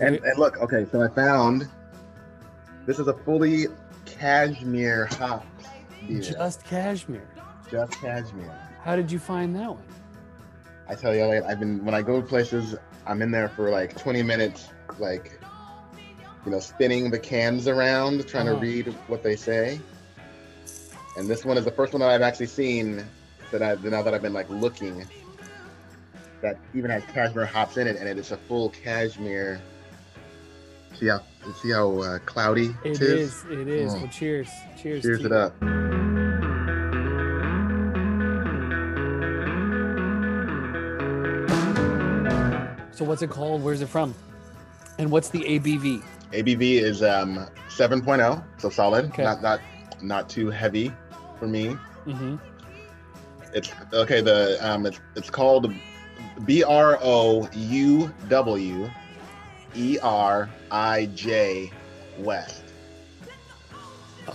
And and look, okay, so I found this is a fully cashmere hop beer. Just cashmere. Just cashmere. How did you find that one? I tell you, like, I've been when I go to places, I'm in there for like 20 minutes, like you know, spinning the cans around, trying Oh. to uh-huh. read what they say. And this one is the first one that I've actually seen that I now that I've been like looking that even has cashmere hops in it, and it is a full cashmere. See how see how uh, cloudy It is. It is. Mm. Well, cheers. Cheers. Cheers it you. up. So what's it called? Where's it from? And what's the ABV? ABV is um 7.0, so solid. Okay. Not not not too heavy for me. Mm-hmm. It's okay. The um, it's it's called B R O U W E R I J West.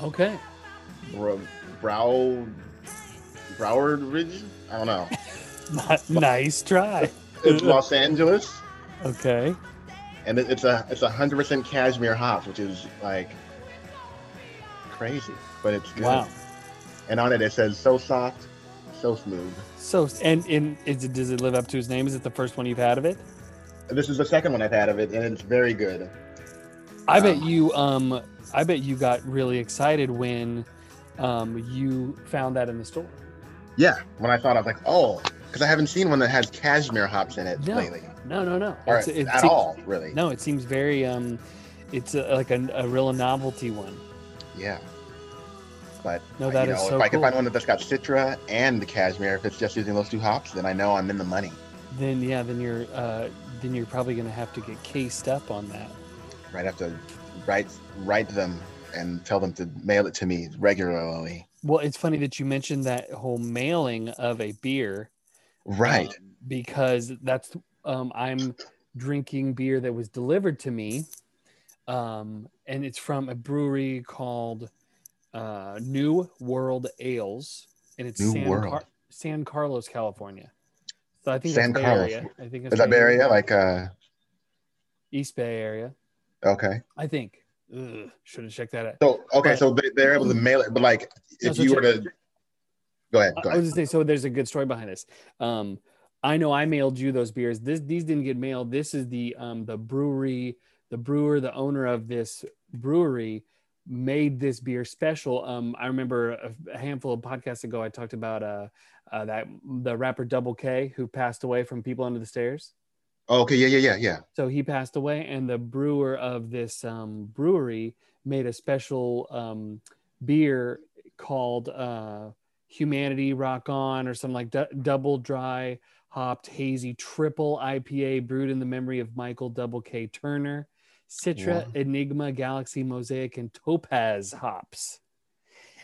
Okay. Bro, Brow Broward Ridge. I don't know. nice try. It's Los Angeles, Okay. and it, it's a it's a hundred percent cashmere hops, which is like crazy, but it's good. Wow. And on it it says so soft, so smooth. So and and is it, does it live up to his name? Is it the first one you've had of it? This is the second one I've had of it, and it's very good. I bet Um, you um I bet you got really excited when um you found that in the store. Yeah, when I thought I was like, oh, because I haven't seen one that has cashmere hops in it No. lately, No, no, no. or It's- it at seems- all, really. No, it seems very um it's a, like a, a real novelty one. Yeah. But No, uh, that you is so if I can find one that's got Citra and the cashmere, if it's just using those two hops, then I know I'm in the money. Then yeah, then you're uh then you're probably gonna have to get cased up on that. Right, I have to write write them and tell them to mail it to me regularly. Well, it's funny that you mentioned that whole mailing of a beer. Right. um, because that's um, I'm drinking beer that was delivered to me, um, and it's from a brewery called uh, New World Ales, and it's New San, Car- San Carlos, California. So I think San Bay Carlos. Area. I think it's Is that Bay Area? Like, uh, East Bay Area. okay. I think. Should have checked that out. So, okay, But- so they, they're able to mail it, but like, No, if so you were check- to, go ahead, I- go I ahead. was gonna say, so there's a good story behind this. Um, I know I mailed you those beers. This these didn't get mailed. This is the um the brewery, the brewer, the owner of this brewery made this beer special. Um, I remember a, a handful of podcasts ago I talked about uh, uh that the rapper Double K who passed away from People Under the Stairs. Oh, okay, yeah, yeah, yeah, yeah. So he passed away, and the brewer of this um, brewery made a special um, beer called uh, Humanity Rock On or something like du- double dry hopped hazy triple IPA brewed in the memory of Michael Double K Turner, Citra, Wow. Enigma, Galaxy, Mosaic, and Topaz hops.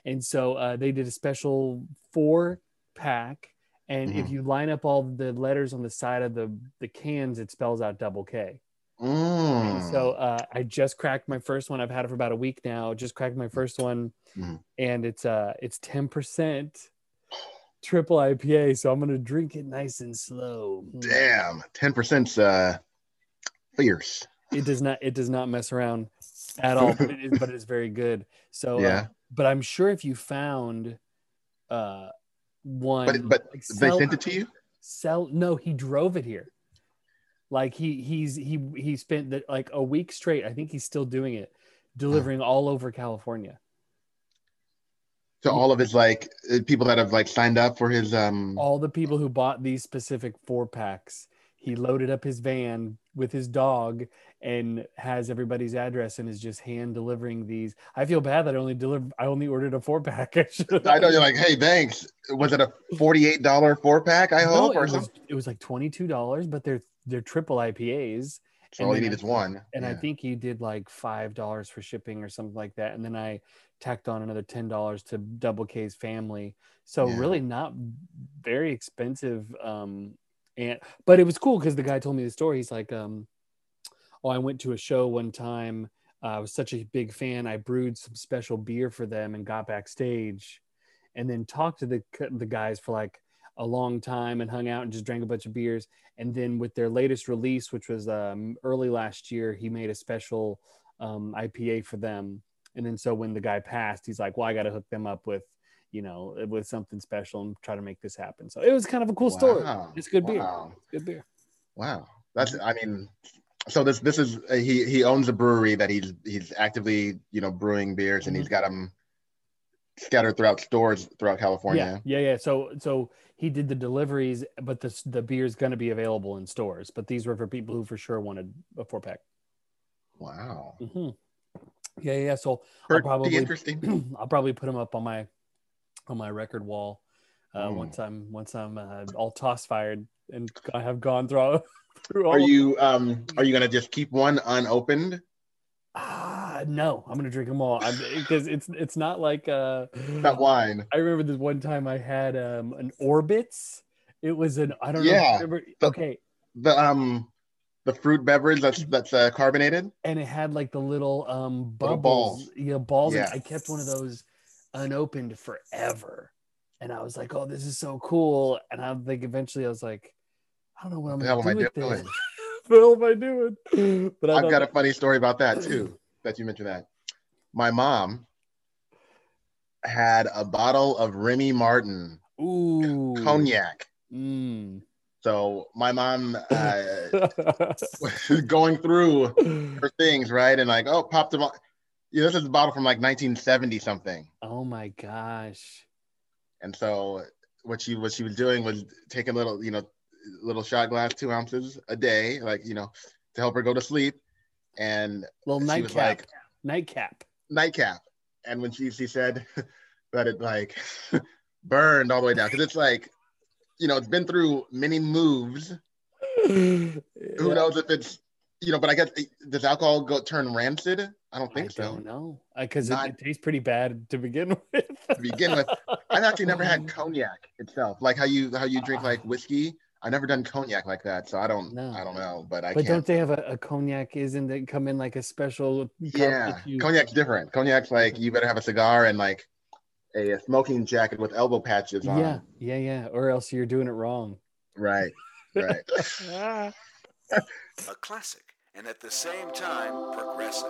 And so uh, they did a special four pack. And if Mhm. you line up all the letters on the side of the, the cans, it spells out double K. Mm. So uh, I just cracked my first one. I've had it for about a week now. Just cracked my first one, Mhm. and it's uh it's ten percent triple IPA. So I'm gonna drink it nice and slow. damn, 10%'s uh, fierce. It does not it does not mess around at all, but it is, but it is very good. So Yeah. uh, but I'm sure if you found uh one, But, but like, they sent it to you? sell no he drove it here like he he's he he spent the, like a week straight i think he's still doing it delivering all over california So all of his like uh, people that have like signed up for his um all the people who bought these specific four packs he loaded up his van with his dog and has everybody's address and is just hand delivering these i feel bad that i only delivered i only ordered a four pack I know you're like, hey, thanks. Was it a forty-eight dollar four pack? I no, hope, it or was, something. it was like $22 but they're they're triple ipas So all you and need then is one. and I think you did like five dollars for shipping or something like that, and then I tacked on another ten dollars to Double K's family. So Yeah. really not very expensive. Um, and but it was cool because the guy told me the story. He's like, um, oh, I went to a show one time. Uh, I was such a big fan. I brewed some special beer for them and got backstage, and then talked to the the guys for like a long time and hung out and just drank a bunch of beers. And then with their latest release, which was um, early last year, he made a special um, IPA for them. And then so when the guy passed, he's like, "Well, I got to hook them up with." You know, with something special and try to make this happen. So it was kind of a cool story. It's good beer. Wow. It's good beer. Wow, that's I mean, so this this is uh, he he owns a brewery that he's he's actively you know brewing beers and he's got them scattered throughout stores throughout California. Yeah, yeah, yeah. So so he did the deliveries, but the the is going to be available in stores. But these were for people who for sure wanted a four pack. Wow, hmm Yeah, yeah. So I'll probably interesting. I'll probably put them up on my on my record wall uh, Mm. once I'm once I'm uh, all toss fired and I have gone through. through all Are you um are you gonna just keep one unopened? Ah, no, I'm gonna drink them all because it's it's not like uh. That wine. I remember this one time I had um an Orbitz. It was an I don't know. Yeah, if the- okay, The um the fruit beverage that's that's uh, carbonated. and it had like the little um Little bubbles, balls. yeah, balls. Yeah. I kept one of those unopened forever, and I was like, "Oh, this is so cool!" And I think eventually I was like, "I don't know what I'm The gonna do am with this. what am I doing?" But I I've thought got a funny story about that too. That you mentioned that. My mom had a bottle of Remy Martin ooh cognac. Mm. So my mom uh, was going through her things, right? And like, oh, popped them. on- Yeah, this is a bottle from like 1970 something. oh my gosh. And so what she what she was doing was taking a little, you know, little shot glass, two ounces a day, like you know, to help her go to sleep. And Little nightcap. like nightcap. nightcap. And when she she said that it like burned all the way down because it's like, you know, it's been through many moves. Who knows if it's you know, but I guess eh, does alcohol go turn rancid? I don't I think so. don't know because it, Not- it tastes pretty bad to begin with. To begin with, I've actually never had cognac itself, like how you how you drink like whiskey. I've never done cognac like that, so I don't No. I don't know, but I But don't can't. they have a, a cognac? Isn't it come in like a special? Yeah, you- cognac's different. Cognac's like you better have a cigar and like a, a smoking jacket with elbow patches on. Yeah, yeah, yeah. Or else you're doing it wrong. Right. Right. a classic, and at the same time, progressive.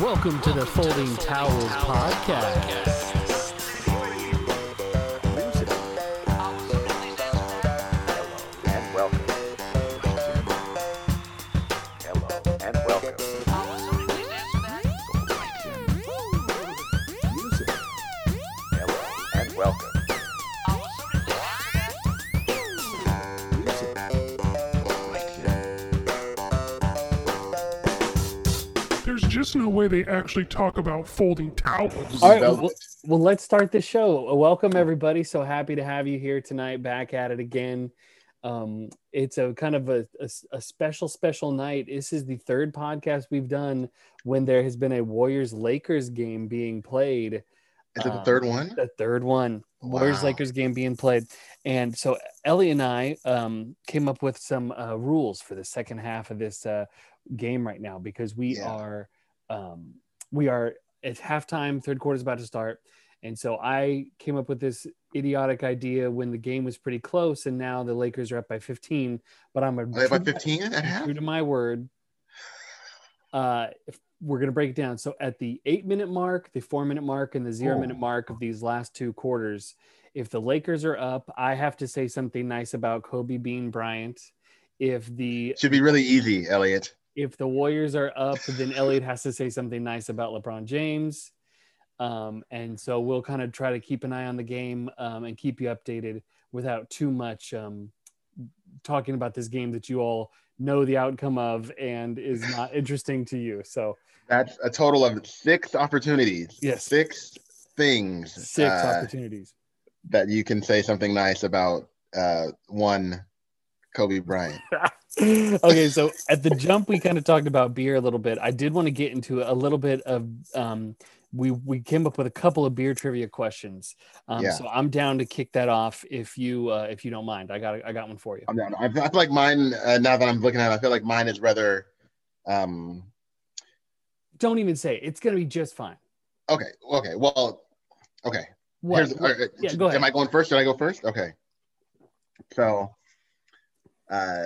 Welcome to the Folding Towels Podcast. and just no way they actually talk about folding towels. All right, well, well, let's start the show. Welcome everybody. So happy to have you here tonight. Back at it again. Um, it's a kind of a, a, a special, special night. This is the third podcast we've done when there has been a Warriors Lakers game being played. Is it the Um, third one? the third one Warriors Lakers game being played and so ellie and i um, came up with some uh, rules for the second half of this uh, game right now because we Yeah. are um, we are at halftime third quarter is about to start and so i came up with this idiotic idea when the game was pretty close and now the lakers are up by 15 but i'm a about 15 at half? true to my word. Uh, if we're going to break it down. So at the eight minute mark, the four minute mark, and the zero Oh. minute mark of these last two quarters, if the Lakers are up, I have to say something nice about Kobe Bean Bryant. If the Should be really easy, Elliot. If the Warriors are up, then Elliot has to say something nice about LeBron James. Um, and so we'll kind of try to keep an eye on the game um, and keep you updated without too much um, talking about this game that you all know the outcome of and is not interesting to you. So That's a total of six opportunities. Yes. Six things. six uh, opportunities. that you can say something nice about uh, one Kobe Bryant. okay, so at the jump, we kind of talked about beer a little bit. I did want to get into a little bit of. Um, we we came up with a couple of beer trivia questions. Um, Yeah. So I'm down to kick that off if you uh, if you don't mind. I got I got one for you. I'm down. I feel I feel like mine. Uh, now that I'm looking at it, I feel like mine is rather. Um, Don't even say it. it's gonna be just fine. okay. Okay. Well. Okay. What? Here's, What- uh, uh, yeah, go ahead. Am I going first? Should I go first? Okay. So, uh,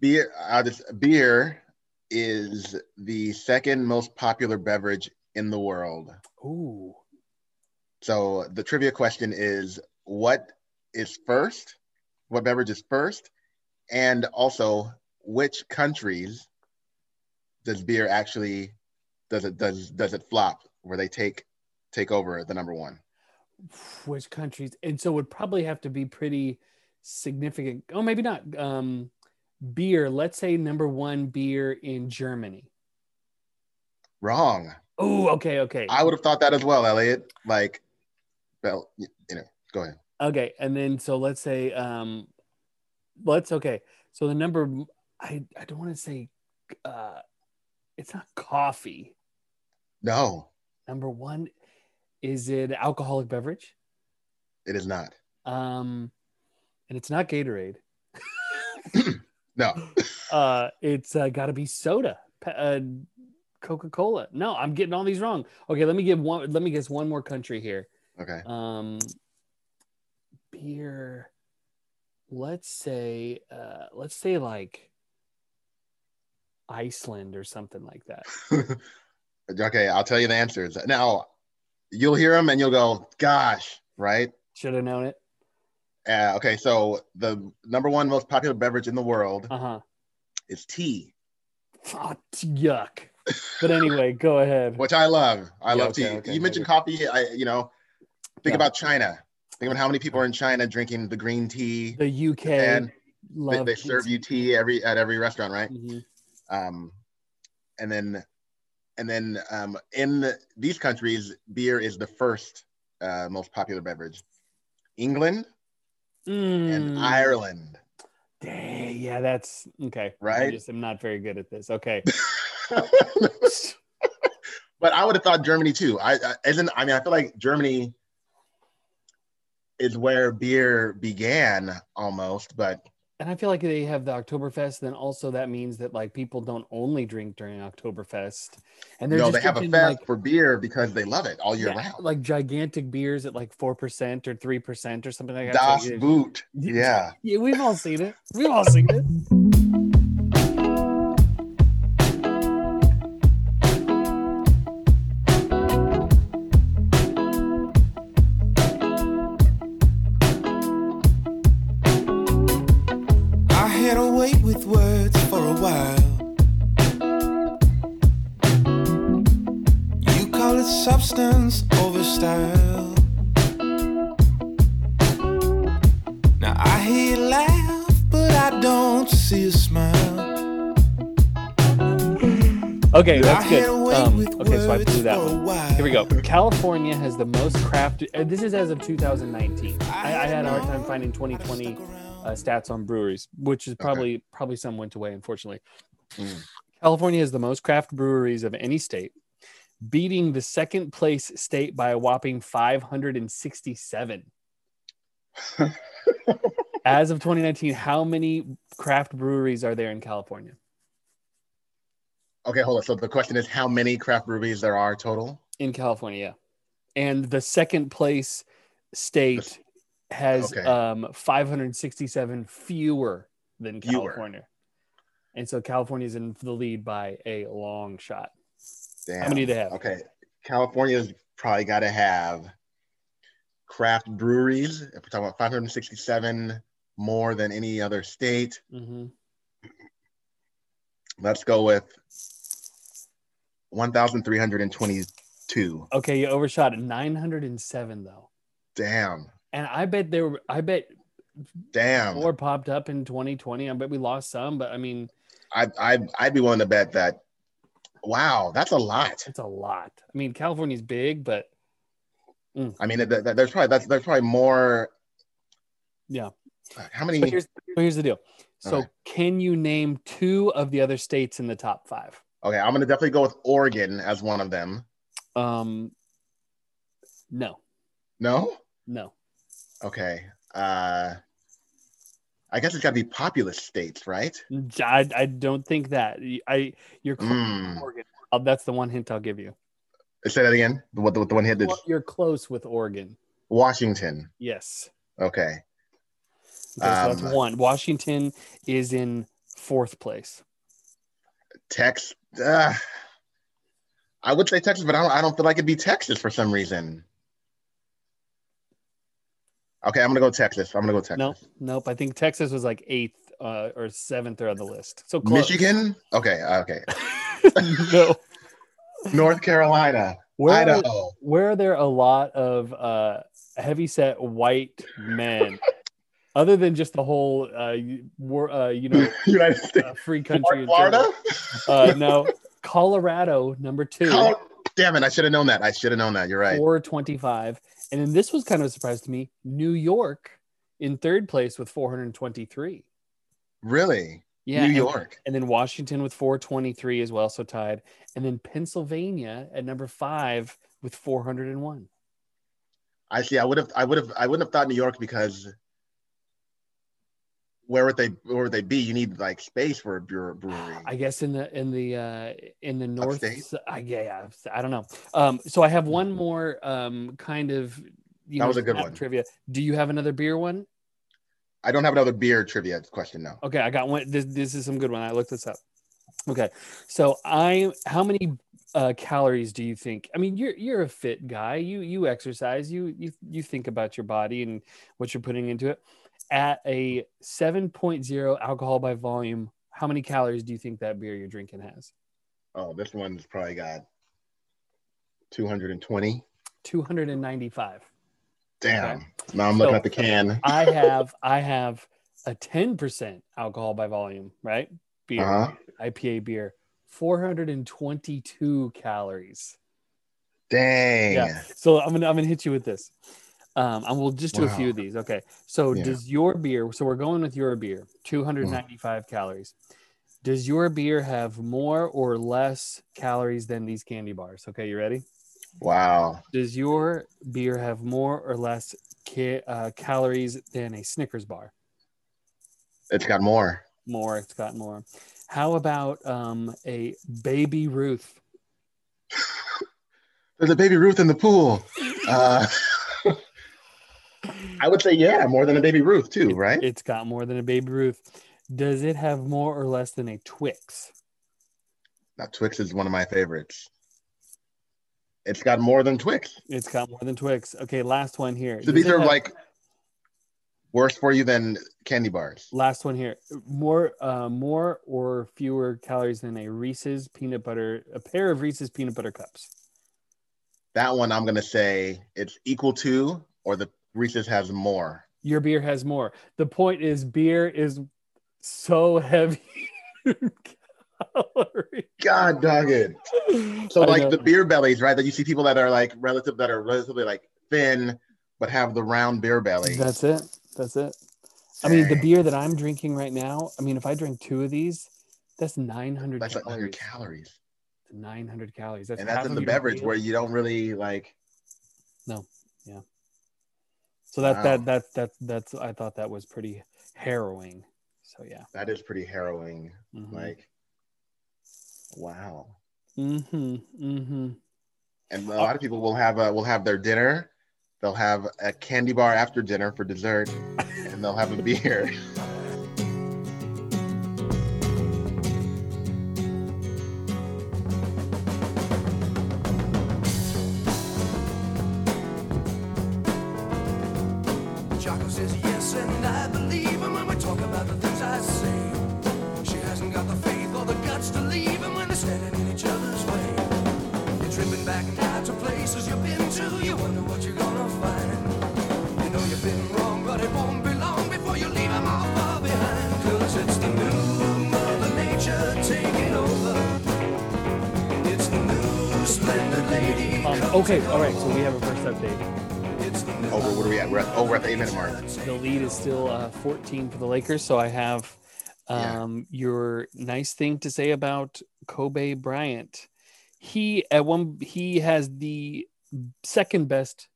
beer. Uh, this beer is the second most popular beverage in the world. Ooh. So the trivia question is: What is first? What beverage is first? And also, which countries does beer actually does it does does it flop where they take take over the number one? Which countries? And so it would probably have to be pretty significant. Oh, maybe not. Um, beer. Let's say number one beer in Germany. Wrong. Oh, okay, okay. I would have thought that as well, Elliot. Like, well, you know, go ahead. Okay, and then so let's say um let's okay. So the number I I don't want to say uh it's not coffee. No, Number 1 is it alcoholic beverage? it is not. Um and it's not Gatorade. No, Uh it's uh, got to be soda. Uh, Coca-Cola. No, I'm getting all these wrong. Okay, let me give one let me guess one more country here. okay. um beer let's say uh let's say like iceland or something like that okay, I'll tell you the answers. Now, you'll hear them and you'll go, gosh, right? should have known it Uh, okay, so the number one most popular beverage in the world uh-huh is tea, oh, yuck but anyway go ahead which I love. I Yeah, love okay, tea. okay, you mentioned coffee. I, you know, think Yeah. about China. Think about how many people are in China drinking the green tea. the uk and they, they serve you tea every at every restaurant, right? Mhm. um, and then and then um, in these countries, beer is the first uh, most popular beverage. England and Mm. Ireland, Dang, yeah that's okay i Right? just am not very good at this okay but I would have thought Germany too. I, I isn't. I mean, I feel like Germany is where beer began almost, but and I feel like they have the Oktoberfest. Then also that means that like people don't only drink during Oktoberfest, and they're no, just they have a fest like, for beer because they love it all year yeah, round. like gigantic beers at like four percent or three percent or something like that. Das So, Boot, yeah. yeah, we've all seen it. We've all seen it. Okay, that's good. Um, okay, so I words blew that for one. Here we go. California has the most craft. Uh, this is as of 2019. I, I had a hard time finding 2020 uh, stats on breweries, which is probably probably some went away, unfortunately. Mm. California has the most craft breweries of any state, beating the second place state by a whopping 567. As of 2019, how many craft breweries are there in California? Okay, hold on. So the question is, how many craft breweries there are total? In California, yeah. And the second place state has Okay. um 567 fewer than Fewer. California. And so California is in the lead by a long shot. Damn. How many do they have? Okay, California's probably got to have craft breweries. If we're talking about 567 more than any other state, hmm let's go with 1,322. Okay, you overshot it. 907 though. Damn. And I bet there were I bet Damn. more popped up in 2020. I bet we lost some, but I mean, I'd, I'd, I'd be willing to bet that. Wow, that's a lot. it's a lot. I mean, California's big, but mm. I mean, th- th- there's probably that's there's probably more. yeah. How many? But here's, here's the deal. So, can you name two of the other states in the top five? Okay, I'm gonna definitely go with Oregon as one of them. Um, no, No. no. Okay. Uh, I guess it's got to be populous states, right? I, I don't think that. I you're close Mm. with Oregon. Uh, that's the one hint I'll give you. Say that again. The, what the, the one that's You're close with Oregon. Washington. Yes. Okay. Okay, so that's Um, one. Washington is in fourth place. Tex. Uh, I would say Texas, but I don't. I don't feel like it'd be Texas for some reason. Okay, I'm gonna go Texas. I'm gonna go Texas. Nope, nope. I think Texas was like eighth uh, or seventh or on the list. So close. Michigan. Okay. Okay. no. North Carolina. Where are, Idaho. where are there a lot of uh, heavyset white men, other than just the whole uh, you- war, uh, you know, United States. uh, free country? Florida. Uh, no, Colorado number two, Col- Damn it! I should have known that. I should have known that. You're right. four twenty-five, and then this was kind of a surprise to me. New York in third place with four hundred twenty-three. Really? Yeah, New and- York. and then Washington with 423 as well, so tied. And then Pennsylvania at number five with 401. I see. I would have. I would have. I wouldn't have thought New York because where would they? Where would they be? You need like space for a brewery. I guess in the in the uh, in the north. Upstate? I, yeah, I don't know. Um, so I have one more um, kind of. You That know, was a good one. Trivia. Do you have another beer one? I don't have another beer trivia question now. Okay, I got one. This this is some good one. I looked this up. Okay, so I how many uh, calories do you think? I mean, you're you're a fit guy. You you exercise. You you you think about your body and what you're putting into it. At a 7.0 alcohol by volume, how many calories do you think that beer you're drinking has? Oh, this one's probably got 220. 295. Damn. Okay. Now I'm looking So- at the can. I have I have a 10% alcohol by volume, right? Beer, Uh-huh. IPA beer, 422 calories. Dang. Yeah. So I'm gonna I'm gonna hit you with this. Um, and we'll just do a few of these. Okay. So Yeah. does your beer? So we're going with your beer, 295 calories. Does your beer have more or less calories than these candy bars? Okay, you ready? Wow. Does your beer have more or less ca- uh, calories than a Snickers bar? It's got more. More. It's got more. How about um, a Baby Ruth? There's a baby Ruth in the pool. Uh, I would say yeah, more than a baby Ruth too, right? It's got more than a Baby Ruth. Does it have more or less than a Twix? Now Twix is one of my favorites. It's got more than Twix. It's got more than Twix. Okay, last one here. So Does these are have- like worse for you than candy bars. last one here. More, uh, more or fewer calories than a Reese's peanut butter, a pair of Reese's peanut butter cups. That one I'm gonna say it's equal to, or the Reese's has more. Your beer has more. The point is, beer is so heavy. God dog it. So like the beer bellies, right? That you see people that are like relative that are relatively like thin, but have the round beer belly. That's it. That's it. I mean, the beer that I'm drinking right now. I mean, if I drink two of these, that's 900 That's like calories. 100 calories. 900 calories. That's and that's in the beverage meal. where you don't really like So that Wow. that that that that's I thought that was pretty harrowing. So yeah. that is pretty harrowing. Mhm. Like wow. Mm-hmm. Mm-hmm. And a lot of people will have a will have their dinner. They'll have a candy bar after dinner for dessert, and they'll have a beer. 14 for the Lakers. So I have Yeah. um, your nice thing to say about Kobe Bryant. He at one he has the second best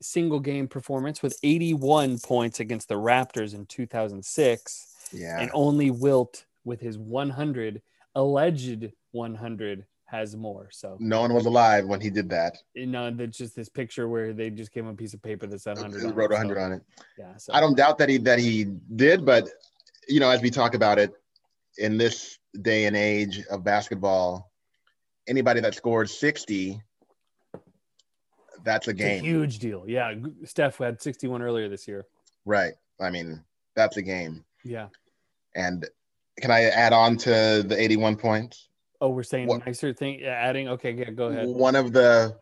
single game performance with 81 points against the Raptors in 2006 Yeah. and only Wilt with his 100 alleged 100 has more. So No one was alive when he did that. you know, that's just this picture where they just gave him a piece of paper that said 100. He wrote it, 100 so, on it. Yeah. So I don't doubt that he that he did, but you know, as we talk about it, in this day and age of basketball, anybody that scored 60, that's a It's a game. huge deal. Yeah. Steph had 61 earlier this year. Right. I mean, that's a game. Yeah. And can I add on to the 81 points? Oh, we're saying What- nicer thing. yeah, Adding. Okay. Yeah. Go ahead. One of the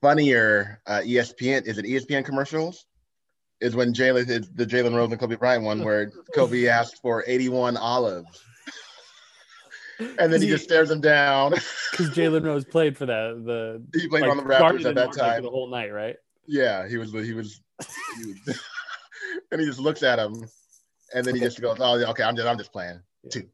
funnier uh, ESPN is it ESPN commercials? Is when Jalen is the Jalen Rose and Kobe Bryant one where Kobe asked for 81 olives. And then he just stares him down. because Jalen Rose played for that. The he played like, on the Raptors at that time. the whole night, right? Yeah, he was he was, he was and he just looks at him and then he just goes, Oh, okay, I'm just I'm just playing. Two.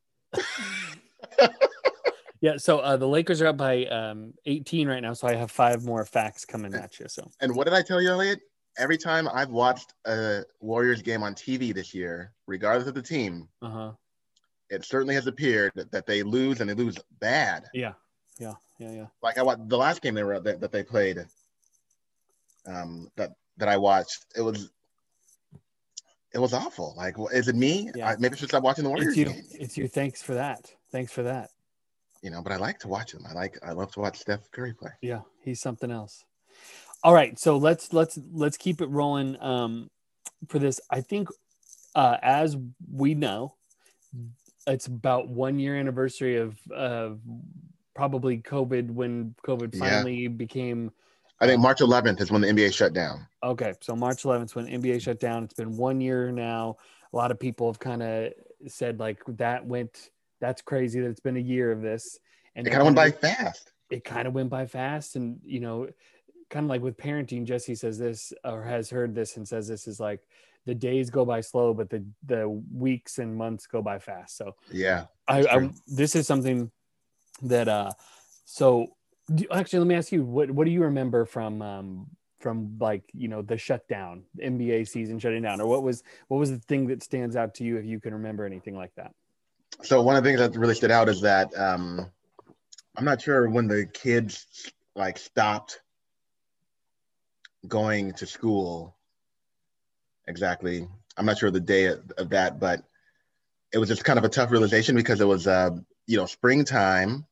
Yeah. So uh, the Lakers are up by um, 18 right now. So I have five more facts coming at you. So And what did I tell you, Elliot? Every time I've watched a Warriors game on TV this year, regardless of the team, uh huh. it certainly has appeared that, that they lose and they lose bad. Yeah. Yeah. Yeah. Yeah. Like I watched the last game they were that, that they played, um, that that I watched, it was it was awful. Like, is it me? Yeah. I, maybe I should stop watching the Warriors It's you. game. It's you. Thanks for that. Thanks for that. You know, but I like to watch them. I like I love to watch Steph Curry play. Yeah, he's something else. All right, so let's let's let's keep it rolling um, for this. I think uh, as we know, it's about one year anniversary of of probably COVID when COVID Yeah. finally became I think March 11th is when the NBA shut down. okay. So March 11th when NBA shut down. It's been one year now. A lot of people have kind of said like that went. That's crazy that it's been a year of this. And It kind of went by fast. it kind of went by fast and you know kind of like with parenting jesse says this or has heard this and says this is like the days go by slow but the the weeks and months go by fast so Yeah. I, I this is something that uh so do, actually let me ask you what what do you remember from um from like you know the shutdown nba season shutting down or what was what was the thing that stands out to you if you can remember anything like that So one of the things that really stood out is that um, I'm not sure when the kids like stopped going to school exactly. I'm not sure the day of, of that, but it was just kind of a tough realization because it was uh, you know springtime,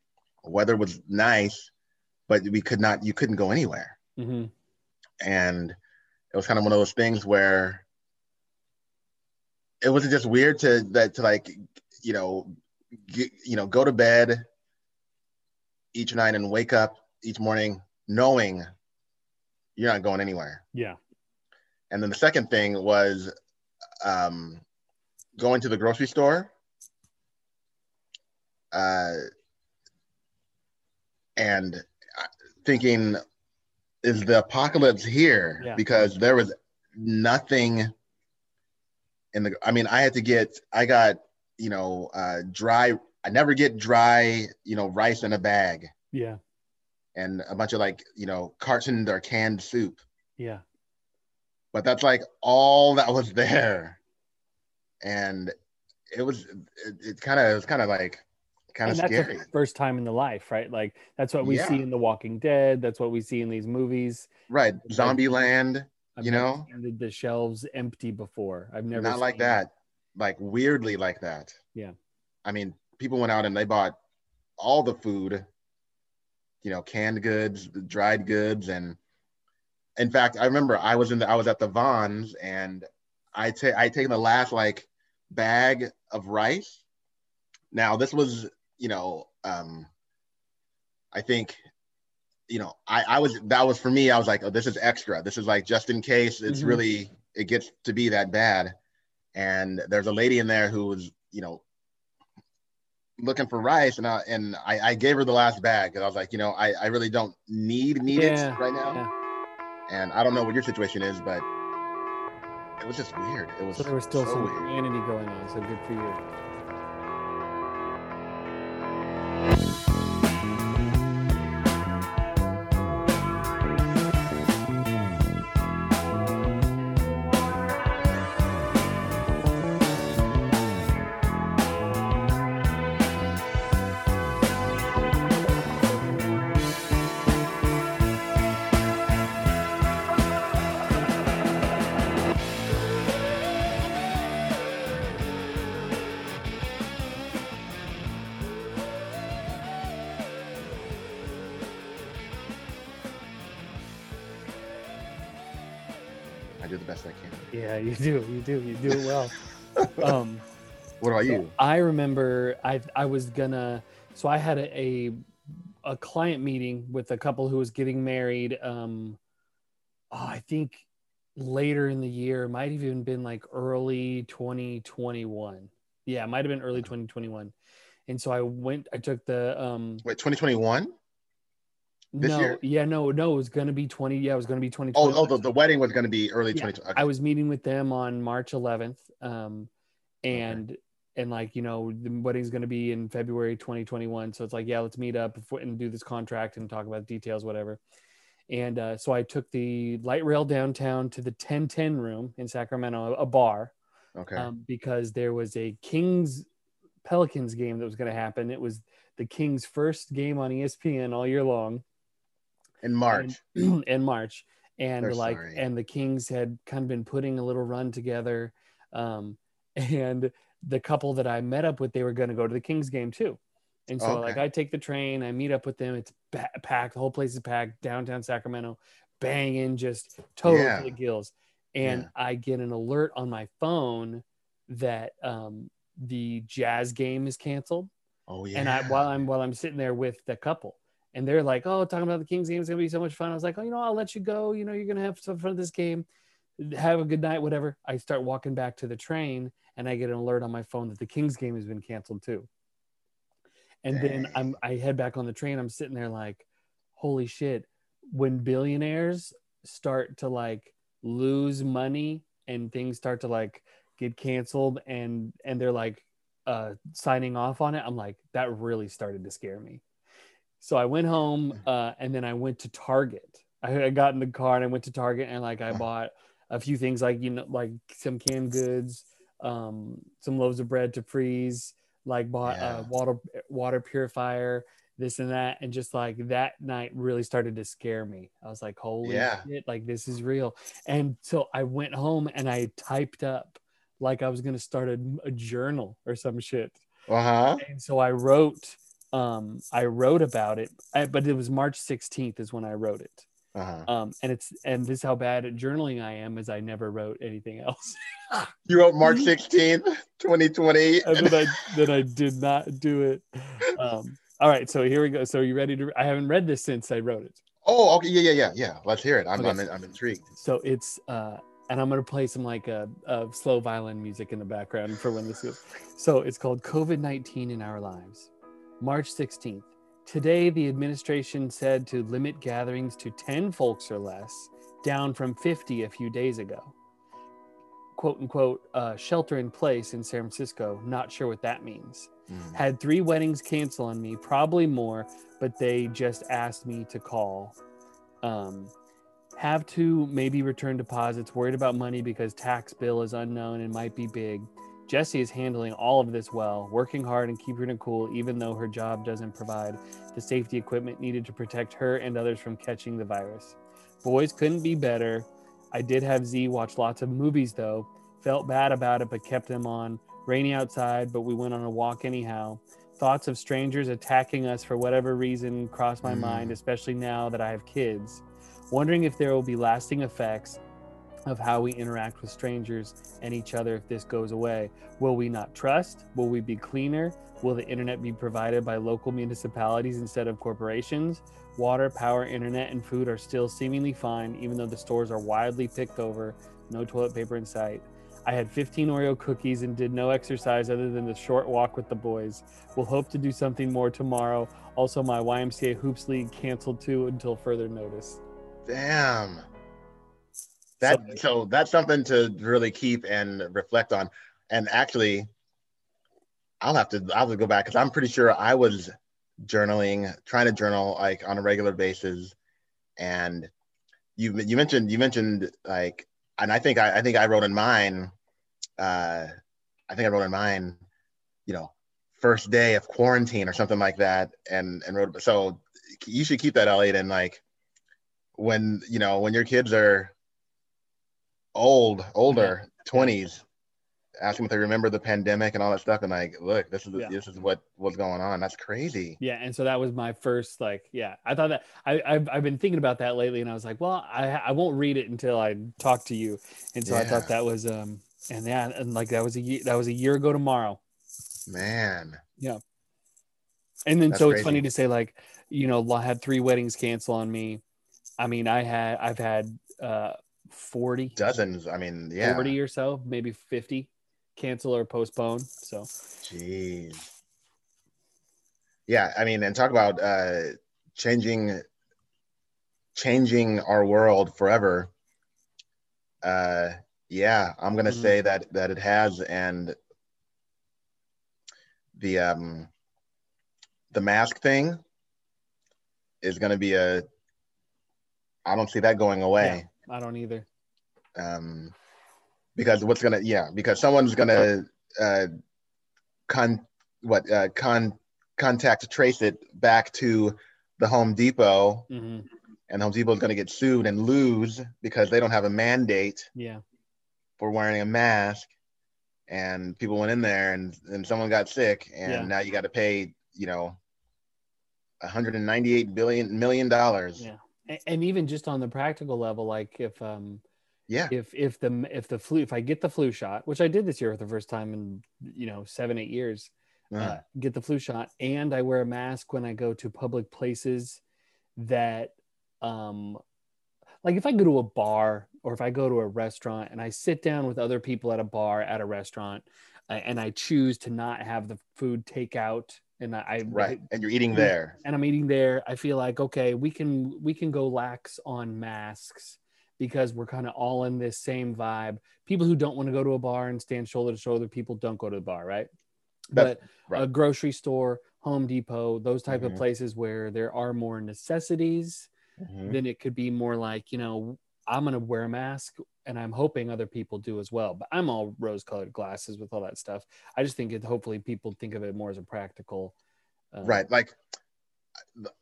weather was nice, but we could not you couldn't go anywhere, mm-hmm. and it was kind of one of those things where it was just weird to that to like you know get, you know go to bed each night and wake up each morning knowing you're not going anywhere. Yeah. And then the second thing was um, going to the grocery store uh, and uh, thinking is the apocalypse here? Yeah. because there was nothing in the i mean i had to get i got you know uh dry i never get dry you know rice in a bag yeah and a bunch of like you know cartoned or canned soup yeah but that's like all that was there and it was it, it kind of it was kind of like kind of scary the first time in the life, right? Like that's what we Yeah. see in The Walking Dead. That's what we see in these movies. right Zombieland You know? the, shelves empty before. I've never not like that like weirdly like that Yeah. i mean people went out and they bought all the food you know canned goods dried goods and in fact i remember i was in the i was at the vons and i take i taken the last like bag of rice now this was you know um i think you know i i was that was for me i was like oh this is extra this is like just in case it's Mhm. really it gets to be that bad and there's a lady in there who was you know looking for rice and I and I, I gave her the last bag because I was like, you know, I, I really don't need need Yeah, it right now. yeah. And I don't know what your situation is, but it was just weird. It was So there was still so some weird. humanity going on. So good for you. I remember I I was gonna so I had a, a a client meeting with a couple who was getting married. Um, oh, I think later in the year, might have even been like early 2021. Yeah, it might have been early 2021. And so I went. I took the um. Wait, 2021? This no, year? yeah, no, no. It was gonna be 20. Yeah, it was gonna be 20. Oh, oh, the, the wedding was to be early Yeah, 2020. I was meeting with them on March 11th, um, and and like you know the wedding's going to be in February 2021. So it's like yeah, let's meet up before, and do this contract and talk about details, whatever. And uh, so I took the light rail downtown to the 1010 room in Sacramento, a bar, okay. um, because there was a Kings Pelicans game that was going to happen. It was the Kings' first game on ESPN all year long in March. in March, and They're like, sorry. and the Kings had kind of been putting a little run together, um, and the couple that I met up with, they were going to go to the Kings game too, and so Okay. like I take the train, I meet up with them, it's ba- packed, the whole place is packed, downtown Sacramento, banging, just totally Yeah. to the gills, and Yeah. I get an alert on my phone that um, the Jazz game is canceled oh, yeah. and I while I'm while I'm sitting there with the couple, and they're like, "Oh, talking about the Kings game is gonna be so much fun." I was like, "Oh, you know, I'll let you go. You know, you're gonna have some fun at this game. Have a good night, whatever." I start walking back to the train, and I get an alert on my phone that the Kings game has been canceled too. And then I'm I head back on the train. I'm sitting there like, "Holy shit!" When billionaires start to like lose money and things start to like get canceled and and they're like uh signing off on it i'm like that really started to scare me so i went home uh and then i went to target i, I got in the car and i went to target and like i bought a few things like you know like some canned goods um some loaves of bread to freeze like bought Yeah. a water water purifier this and that and just like that night really started to scare me i was like holy Yeah. shit like this is real and so i went home and i typed up like i was going to start a, a journal or some shit Uh huh. and so i wrote um i wrote about it I, but it was march 16th is when i wrote it Uh huh. um and it's and this is how bad at journaling i am is i never wrote anything else You wrote March 16th, 2020. and then i then i did not do it um all right so here we go so you ready to i haven't read this since i wrote it Oh, okay. Yeah, yeah, yeah, yeah. Let's hear it. I'm, Okay. I'm, I'm intrigued. so it's uh and i'm gonna play some like uh, uh slow violin music in the background for when this goes so it's called covid-19 in our lives march 16th today the administration said to limit gatherings to 10 folks or less down from 50 a few days ago quote unquote uh, shelter in place in san francisco not sure what that means Mm. had three weddings cancel on me, probably more, but they just asked me to call. Um, have to maybe return deposits, worried about money because tax bill is unknown and might be big. Jessie is handling all of this well, working hard and keeping it cool, even though her job doesn't provide the safety equipment needed to protect her and others from catching the virus. Boys couldn't be better. I did have Z watch lots of movies though. Felt bad about it, but kept them on. Rainy outside, but we went on a walk anyhow. Thoughts of strangers attacking us for whatever reason crossed my Mm. mind, especially now that I have kids. Wondering if there will be lasting effects of how we interact with strangers and each other if this goes away. Will we not trust? Will we be cleaner? Will the internet be provided by local municipalities instead of corporations? Water, power, internet, and food are still seemingly fine, even though the stores are widely picked over, no toilet paper in sight. I had 15 Oreo cookies and did no exercise other than the short walk with the boys. We'll hope to do something more tomorrow. Also, my YMCA Hoops League canceled too until further notice. Damn. That So- so that's something to really keep and reflect on. And actually, I'll have to I'll have to go back because I'm pretty sure I was journaling, trying to journal like on a regular basis. And you you mentioned you mentioned like, and I think I, I think I wrote in mine. Uh, I think I wrote in mine, you know, first day of quarantine or something like that, and and wrote. So you should keep that, Elliot, and like when you know when your kids are old older 20s ask them if they remember the pandemic and all that stuff, and like, look, this is Yeah. this is what what's going on. That's crazy. Yeah, and so that was my first like, yeah. I thought that I I've, I've been thinking about that lately, and I was like, well, I I won't read it until I talk to you, and so I thought that was um and yeah, and like that was a year that was a year ago tomorrow, Man, Yeah. and then That's so it's crazy. funny to say like, you know, I had three weddings cancel on me. I mean, I had I've had uh 40, dozens. I mean, yeah. 40 or so, maybe 50 cancel or postpone. So Jeez. Yeah, I mean, and talk about uh changing changing our world forever. Uh yeah, I'm gonna Mhm. say that that it has and the um the mask thing is gonna be a I don't see that going away. I don't either. um, because what's gonna yeah because someone's gonna uh, con what uh, con contact trace it back to the Home Depot hmm and Home Depot is gonna get sued and lose because they don't have a mandate Yeah. for wearing a mask and people went in there and and someone got sick and Yeah. now you got to pay you know 198 billion million dollars Yeah. And even just on the practical level, like if um yeah. if if the if the flu if I get the flu shot, which I did this year for the first time in you know seven eight years, Uh, uh, get the flu shot, and I wear a mask when I go to public places that um like if I go to a bar or if I go to a restaurant and I sit down with other people at a bar at a restaurant uh, and I choose to not have the food take takeout and I, right and you're eating there and I'm eating there, I feel like okay, we can we can go lax on masks because we're kind of all in this same vibe. People who don't want to go to a bar and stand shoulder to shoulder, people don't go to the bar, right? That's- but right. a grocery store, Home Depot, those type Mhm. of places where there are more necessities, Mhm. then it could be more like you know I'm gonna wear a mask, and I'm hoping other people do as well. But I'm all rose-colored glasses with all that stuff. I just think it. Hopefully, people think of it more as a practical. uh, right like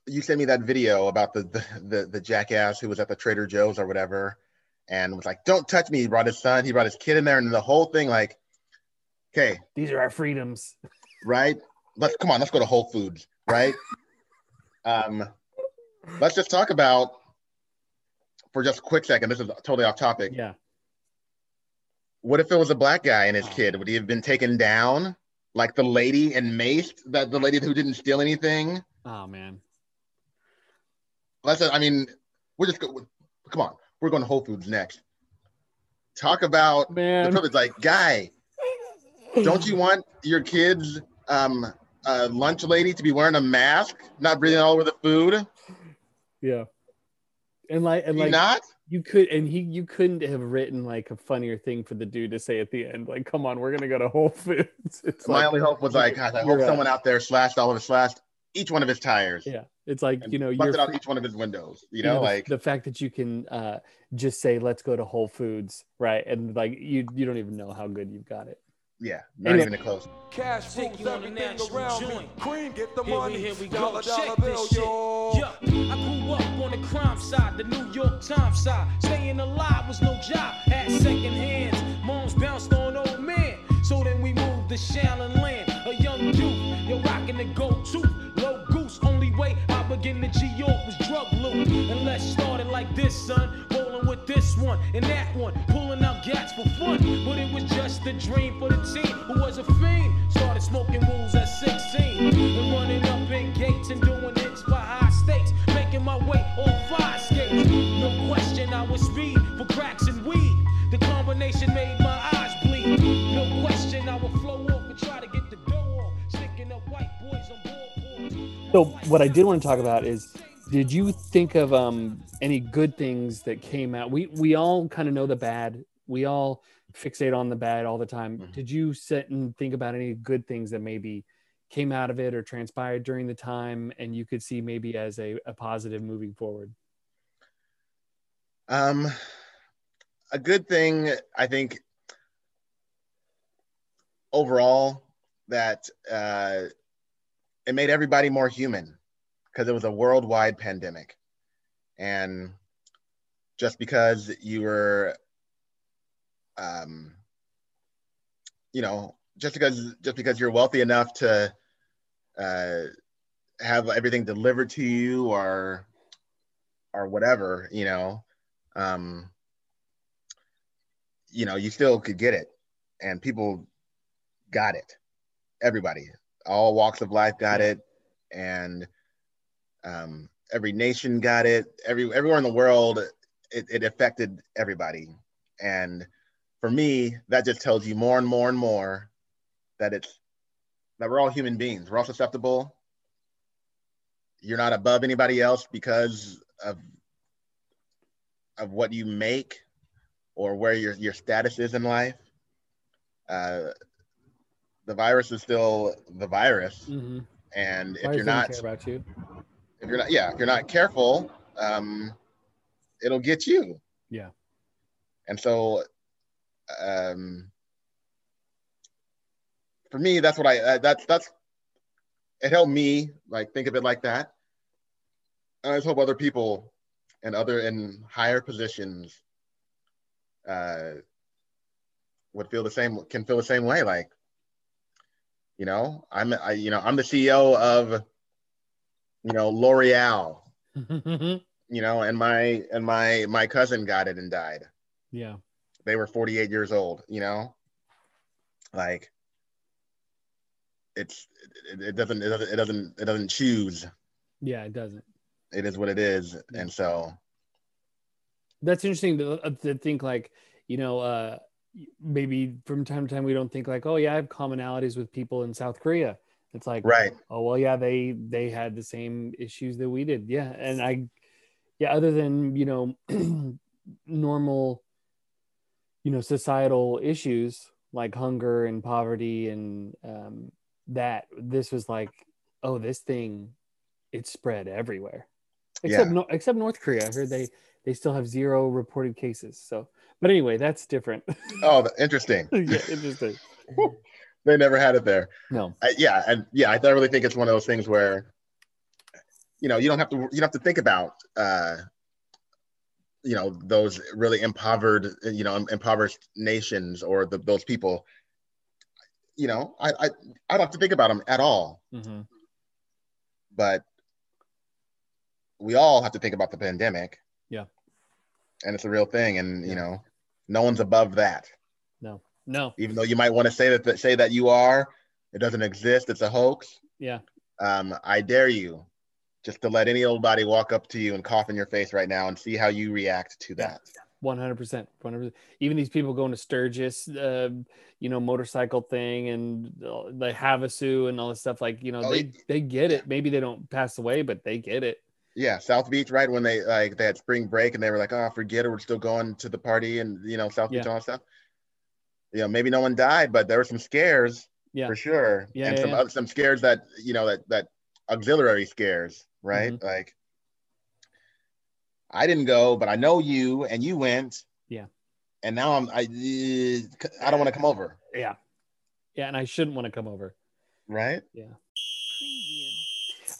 you sent me that video about the, the the the jackass who was at the trader joe's or whatever and was like don't touch me he brought his son he brought his kid in there and the whole thing like okay These are our freedoms. right let's come on let's go to whole foods right um let's just talk about for just a quick second this is totally off topic Yeah. what if it was a black guy and his Oh. kid would he have been taken down like the lady and maced that the lady who didn't steal anything Oh man. let's i mean we're just come on we're going to whole foods next talk about the Man. privilege like guy don't you want your kids um uh, lunch lady to be wearing a mask not breathing all over the food Yeah. And like and you like not you could and he you couldn't have written like a funnier thing for the dude to say at the end. Like, come on, we're gonna go to Whole Foods. It's my like, only hope was like i hope someone out there slashed all of his slashed each one of his tires yeah. It's like, you know, you're out each one of his windows you know the- like the fact that you can uh just say let's go to Whole Foods, right? And like you you don't even know how good you've got it. Yeah not Anyway. even close Cash rules you on a everything national around me. Cream, get the Here we, here we go. dollar, dollar bill, this shit. yo. Yeah, I grew up on the crime side, the New York Times side. Staying alive was no job. Had second hands. Moms bounced on old man. So then we moved to Shaolin Land. A young youth, you're rocking the go-to. Low goose, only way I begin to G York was drug loot. And let's start it like this, son. Rolling with this one and that one. Pulling out gats for fun. But it was just a dream for the team who was a fiend. Started smoking rules at 16. And running up in gates and doing hits for high stakes. Making my way on fire So what I did want to talk about is did you think of um any good things that came out? We we all kind of know the bad. We all fixate on the bad all the time. Mhm. Did you sit and think about any good things that maybe came out of it or transpired during the time and you could see maybe as a, a positive moving forward? Um, a good thing, I think, overall, that uh, it made everybody more human because it was a worldwide pandemic. And just because you were um, you know, just because just because you're wealthy enough to uh, have everything delivered to you or or whatever, you know, um, you know, you still could get it, and people got it. Everybody, all walks of life got it, and um, every nation got it. Every everywhere in the world, it, it affected everybody. And for me, that just tells you more and more and more that it's that we're all human beings. We're all susceptible. You're not above anybody else because of of what you make or where your your status is in life. Uh, the virus is still the virus, Mm-hmm. and if Why you're not care about you? if you're not yeah if you're not careful um it'll get you Yeah. and so um for me that's what i uh, that's that's it helped me like think of it like that and i just hope other people and other in higher positions uh would feel the same can feel the same way like you know i'm i you know i'm the ceo of you know l'oreal. You know and my and my my cousin got it and died. Yeah. they were 48 years old you know? Like it's it, it doesn't it doesn't it doesn't it doesn't choose. Yeah, it doesn't. it is what it is and so That's interesting to, uh, to think like, you know, uh maybe from time to time we don't think like, oh yeah, I have commonalities with people in South Korea. It's like, right. oh well yeah they they had the same issues that we did. Yeah. And i yeah other than you know normal you know societal issues like hunger and poverty and um, that this was like oh this thing it spread everywhere. Except Yeah. no, except north korea. I heard they they still have zero reported cases. So but anyway that's different. Oh interesting. Yeah interesting. They never had it there. No. I, yeah and yeah i really think it's one of those things where you know you don't have to you don't have to think about uh you know those really impoverished you know impoverished nations or the, those people. You know I, I i don't have to think about them at all. Hmm but we all have to think about the pandemic. Yeah. and it's a real thing and Yeah. you know no one's above that no no even though you might want to say that, that say that you are it doesn't exist it's a hoax yeah um, I dare you just to let any old body walk up to you and cough in your face right now and see how you react to that. One hundred percent, one hundred percent. Even these people going to Sturgis, uh, you know, motorcycle thing and uh, the Havasu and all this stuff. Like, you know, Oh, they they get it. Maybe they don't pass away, but they get it. Yeah, South Beach, right when they like they had spring break and they were like, "Oh, forget it, we're still going to the party," and you know, South Beach Yeah. and all that stuff. You know, maybe no one died, but there were some scares Yeah. for sure, Yeah, and yeah, some yeah. some scares that you know that that auxiliary scares, right? Mm-hmm. Like, I didn't go, but I know you, and you went. Yeah. And now I'm I I don't want to come over, Yeah, yeah. And I shouldn't want to come over. right?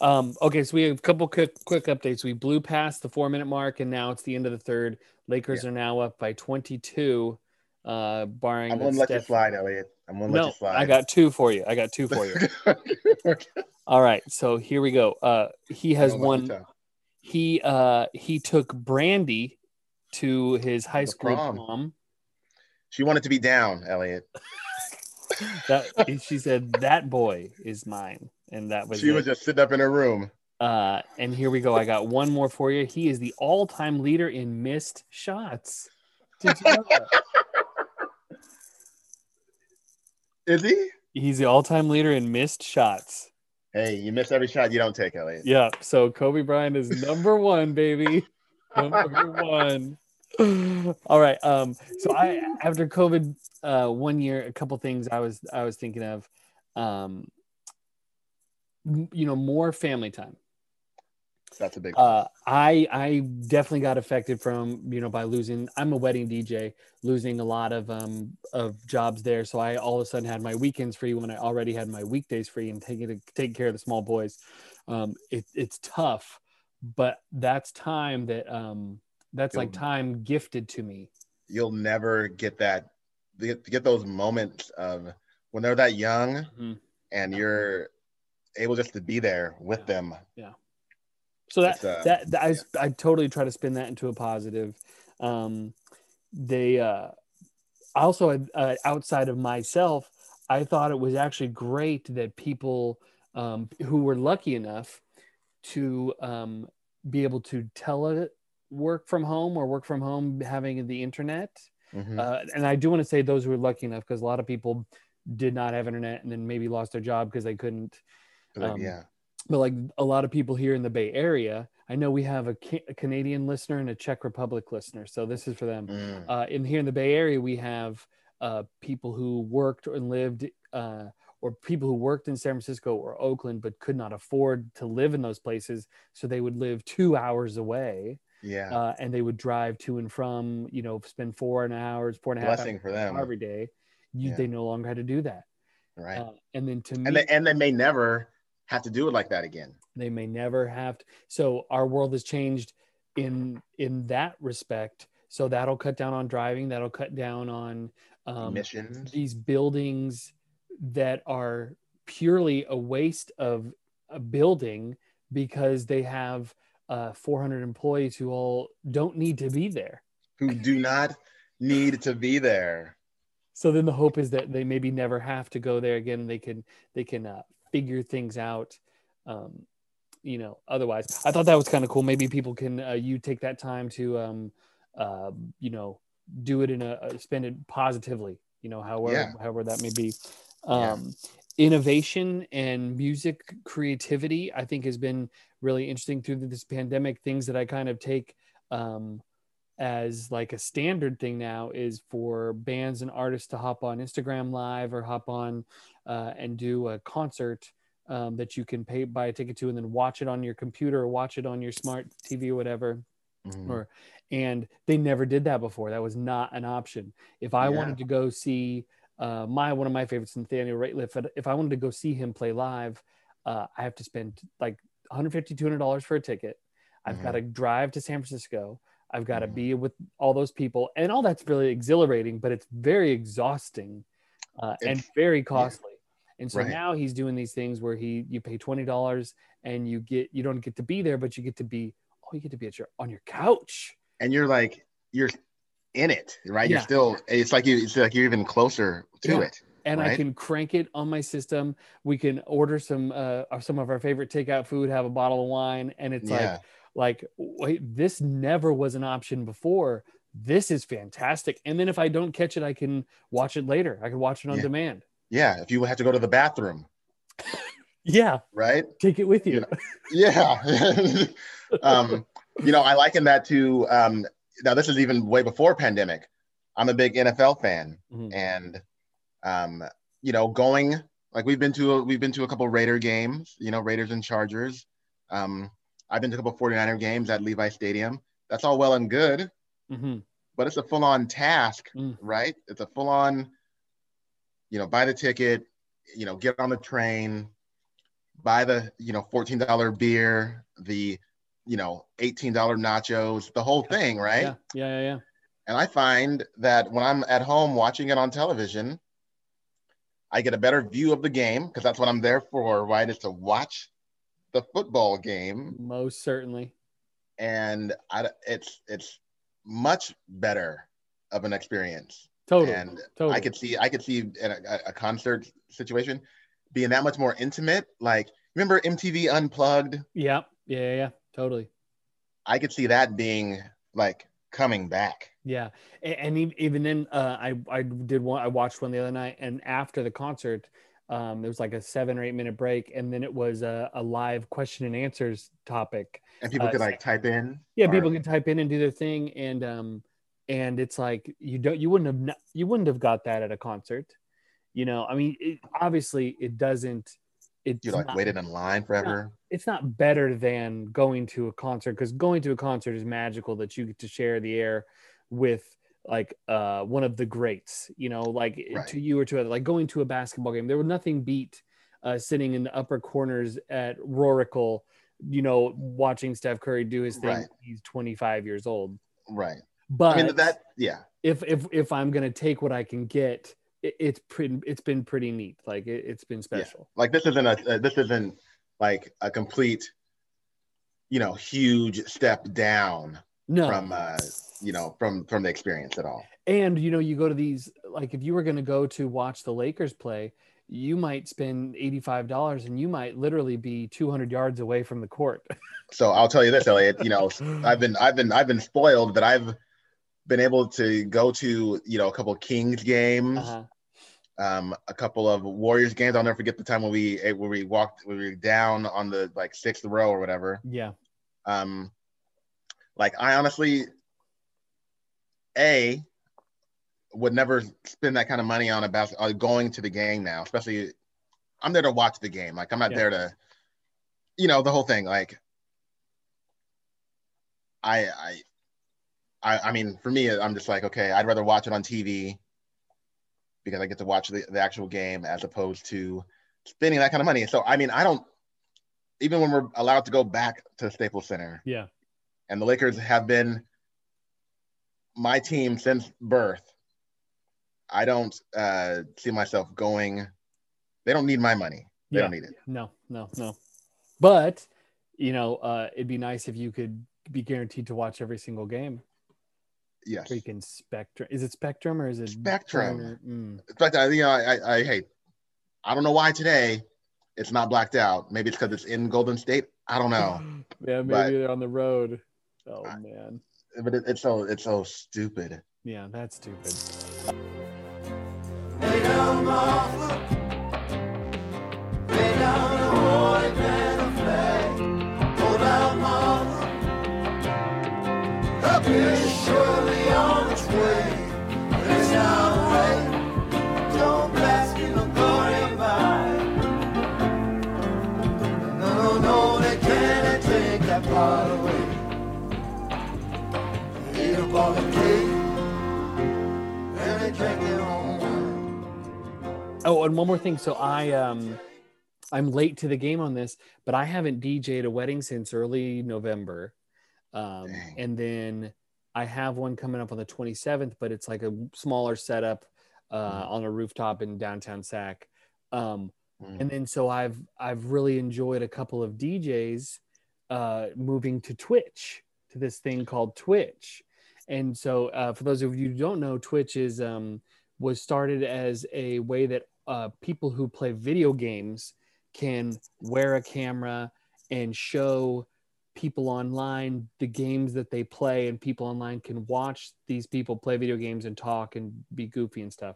Um, okay, so we have a couple quick quick updates. We blew past the four minute mark, and now it's the end of the third. Lakers are now up by twenty two, uh, barring. I'm that gonna let you slide, Elliot. I'm gonna let No, you slide. I got two for you. I got two for you. All right, so here we go. Uh, he has Don't let me one. He uh he took Brandy to his high The school prom. prom. She wanted to be down, Elliot. That she said that boy is mine, and that was she it. was just sitting up in her room. Uh, and here we go. I got one more for you. He is the all-time leader in missed shots. Did you know that? Is he? He's the all-time leader in missed shots. Hey, you miss every shot you don't take, Elliot. Yeah. So Kobe Bryant is number one, baby. Number one. All right. Um. So I after COVID, uh, one year, a couple things I was I was thinking of, um, you know, more family time. That's a big one. uh, I I definitely got affected from you know by losing. I'm a wedding DJ, losing a lot of um of jobs there. So I all of a sudden had my weekends free when I already had my weekdays free and taking to take care of the small boys. Um, it, it's tough, but that's time that um that's like You'll- time gifted to me. You'll never get that get, get those moments of when they're that young Mhm. and you're able just to be there with them. Yeah. So that uh, that, that I, I totally try to spin that into a positive um they uh also uh, outside of myself i thought it was actually great that people um who were lucky enough to um be able to tele work from home or work from home having the internet Mhm. uh, and I do want to say those who were lucky enough because a lot of people did not have internet and then maybe lost their job because they couldn't. But, um, yeah. But like a lot of people here in the Bay Area, I know we have a, Ca- a Canadian listener and a Czech Republic listener, so this is for them. Mm. Uh, in here in the Bay Area, we have uh, people who worked and lived, uh, or people who worked in San Francisco or Oakland but could not afford to live in those places, so they would live two hours away Yeah. uh, and they would drive to and from, you know, spend four and hours, four and a half Blessing for them. hours every day. You, Yeah. They no longer had to do that. Right. Uh, and then to me, and they, and they may never have to do it like that again. they may never have to. So our world has changed in in that respect. So that'll cut down on driving. That'll cut down on um, Missions. these buildings that are purely a waste of a building because they have uh, 400 employees who all don't need to be there. who do not need to be there. so then the hope is that they maybe never have to go there again they can they can uh, figure things out um, you know otherwise i thought that was kind of cool maybe people can uh, you take that time to um, uh, you know do it in a uh, spend it positively you know however Yeah. however that may be Yeah. um, innovation and music creativity i think has been really interesting through this pandemic things that i kind of take um, as like a standard thing now is for bands and artists to hop on Instagram live or hop on uh, and do a concert um, that you can pay buy a ticket to and then watch it on your computer or watch it on your smart TV or whatever. Mhm. Or and they never did that before. That was not an option. If I Yeah. wanted to go see uh, my one of my favorites, Nathaniel Rateliff, if- if I wanted to go see him play live, uh, I have to spend like 150 200 dollars for a ticket. I've Mhm. got to drive to San Francisco. I've got to Mhm. be with all those people, and all that's really exhilarating, but it's very exhausting uh, and very costly. And so Right. now he's doing these things where he you pay twenty dollars and you get you don't get to be there, but you get to be oh you get to be at your on your couch. And you're like, you're in it, right? Yeah. You're still, it's like you, it's like you're even closer to Yeah. it. and I can crank it on my system. We can order some uh, some of our favorite takeout food, have a bottle of wine, and it's Yeah. like like wait, this never was an option before. This is fantastic. And then if I don't catch it, I can watch it later. I can watch it on Yeah. demand. Yeah. If you have to go to the bathroom, Yeah, right? take it with you. Yeah. um, you know, I liken that to um, now this is even way before pandemic. I'm a big NFL fan, Mhm. and um, you know, going like we've been to a, we've been to a couple Raider games, you know, Raiders and Chargers. Um, I've been to a couple 49er games at Levi Stadium. That's all well and good, Mhm. but it's a full-on task, Mm. right? It's a full-on, you know, buy the ticket, you know, get on the train, buy the, you know, $14 beer, the, you know, $18 nachos, the whole thing, right? Yeah, yeah, yeah, yeah. And I find that when I'm at home watching it on television, I get a better view of the game because that's what I'm there for, right? Is to watch the football game Most certainly. and I, it's it's much better of an experience. Totally. And totally. I could see I could see in a, a concert situation being that much more intimate. Like remember MTV Unplugged? yeah, yeah, yeah. Totally. I could see that being like coming back. Yeah, and e- even then, uh, I I did one. I watched one the other night, and after the concert, um, there was like a seven or eight minute break, and then it was a, a live question and answers topic. And people Uh, could like type in. Yeah, or- people can type in and do their thing, and um, and it's like you don't, you wouldn't have, kn- you wouldn't have got that at a concert. You know, I mean, it, obviously, it doesn't. It's you like not, waited in line forever. it's not better than going to a concert because going to a concert is magical that you get to share the air with like uh one of the greats you know like Right. to you or to other like going to a basketball game there would nothing beat uh sitting in the upper corners at Oracle you know watching Steph Curry do his thing Right. he's 25 years old Right. But I mean that yeah. if if if I'm gonna take what I can get, it, it's pretty. It's been pretty neat. Like it, it's been special. Like this isn't a uh, this isn't like a complete, you know, huge step down No, from uh, you know from from the experience at all. and you know, you go to these. Like if you were gonna go to watch the Lakers play, you might spend eighty five dollars, and you might literally be two hundred yards away from the court. So I'll tell you this, Elliot. You know, I've been I've been I've been spoiled that I've been able to go to you know a couple of Kings games, Uh-huh. um, a couple of Warriors games. I'll never forget the time when we eh, when we walked when we were down on the like sixth row or whatever. Yeah. Um, like I honestly, a would never spend that kind of money on a bas- uh, going to the game now. Especially, I'm there to watch the game. Like I'm not Yeah. there to, you know, the whole thing. Like, I I. I, I mean, for me, I'm just like, okay, I'd rather watch it on TV because I get to watch the, the actual game as opposed to spending that kind of money. So, I mean, I don't, even when we're allowed to go back to Staples Center, Yeah. and the Lakers have been my team since birth. I don't uh, see myself going. They don't need my money. They Yeah. don't need it. No, no, no. But you know, uh, it'd be nice if you could be guaranteed to watch every single game. Yes. Freaking Spectrum. Is it Spectrum or is it Spectrum. Turner? Mm. In fact, I, you know, I, I, I hey, I don't know why today it's not blacked out. Maybe it's because it's in Golden State. I don't know, Yeah, maybe But- they're on the road. Oh I- man. but it, it's so it's so stupid. Yeah, that's stupid. Oh, and one more thing. So I um I'm late to the game on this, but I haven't DJ'd a wedding since early November. Um Dang. and then I have one coming up on the 27th, but it's like a smaller setup uh on a rooftop in downtown Sac. Um Mm. and then so I've I've really enjoyed a couple of DJs uh moving to Twitch to this thing called Twitch. And so uh for those of you who don't know, Twitch is um was started as a way that uh, people who play video games can wear a camera and show people online the games that they play and people online can watch these people play video games and talk and be goofy and stuff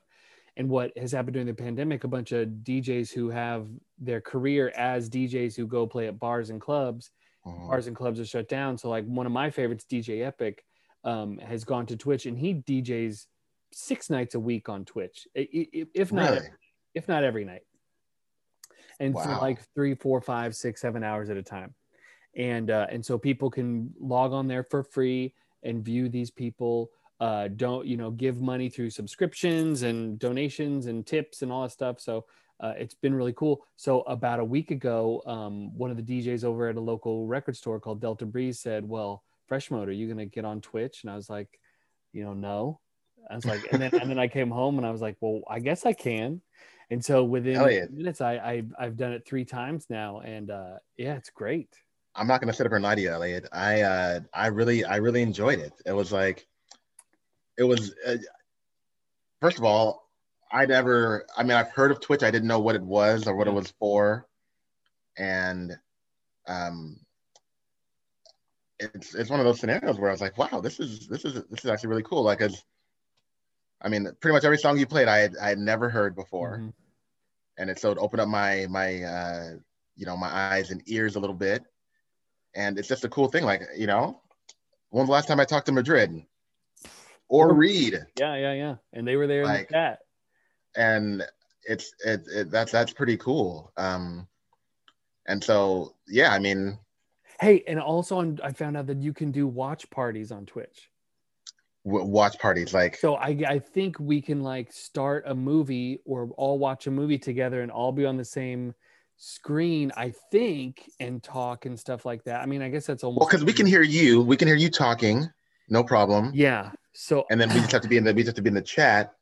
and what has happened during the pandemic a bunch of djs who have their career as djs who go play at bars and clubs Mhm. bars and clubs are shut down. So like one of my favorites, DJ Epic, um, has gone to Twitch and he DJs six nights a week on Twitch, if not Really? If not every night, and for like three, four, five, six, seven hours at a time. And uh, and so people can log on there for free and view these people. Uh, don't you know give money through subscriptions and donations and tips and all that stuff. So uh, it's been really cool. So about a week ago, um, one of the DJs over at a local record store called Delta Breeze said, "Well, Fresh Mode, are you gonna get on Twitch?" And I was like, "You know, no." I was like, and then and then I came home and I was like, "Well, I guess I can." And so within Elliot. minutes, I, I I've done it three times now, and uh, yeah, it's great. I'm not gonna sit up and lie to you, Elliot. I uh, I really I really enjoyed it. It was like, it was. Uh, first of all, I never. I mean, I've heard of Twitch. I didn't know what it was or what it was for, and um, it's it's one of those scenarios where I was like, wow, this is this is this is actually really cool. Like, 'cause, I mean, pretty much every song you played, I had I had never heard before Mhm. and it so it opened up my my uh you know my eyes and ears a little bit and it's just a cool thing like you know when's the last time i talked to madrid or reed Yeah, yeah, yeah. And they were there in Like- the chat. and it's it, it that's that's pretty cool um and so yeah i mean Hey, and also on, I found out that you can do watch parties on Twitch. W- watch parties like So I, I think we can like start a movie or all watch a movie together and all be on the same screen, I think, and talk and stuff like that. I mean, I guess that's almost well because we can hear you we can hear you talking no problem. Yeah. So And then we just have to be in the we just have to be in the chat.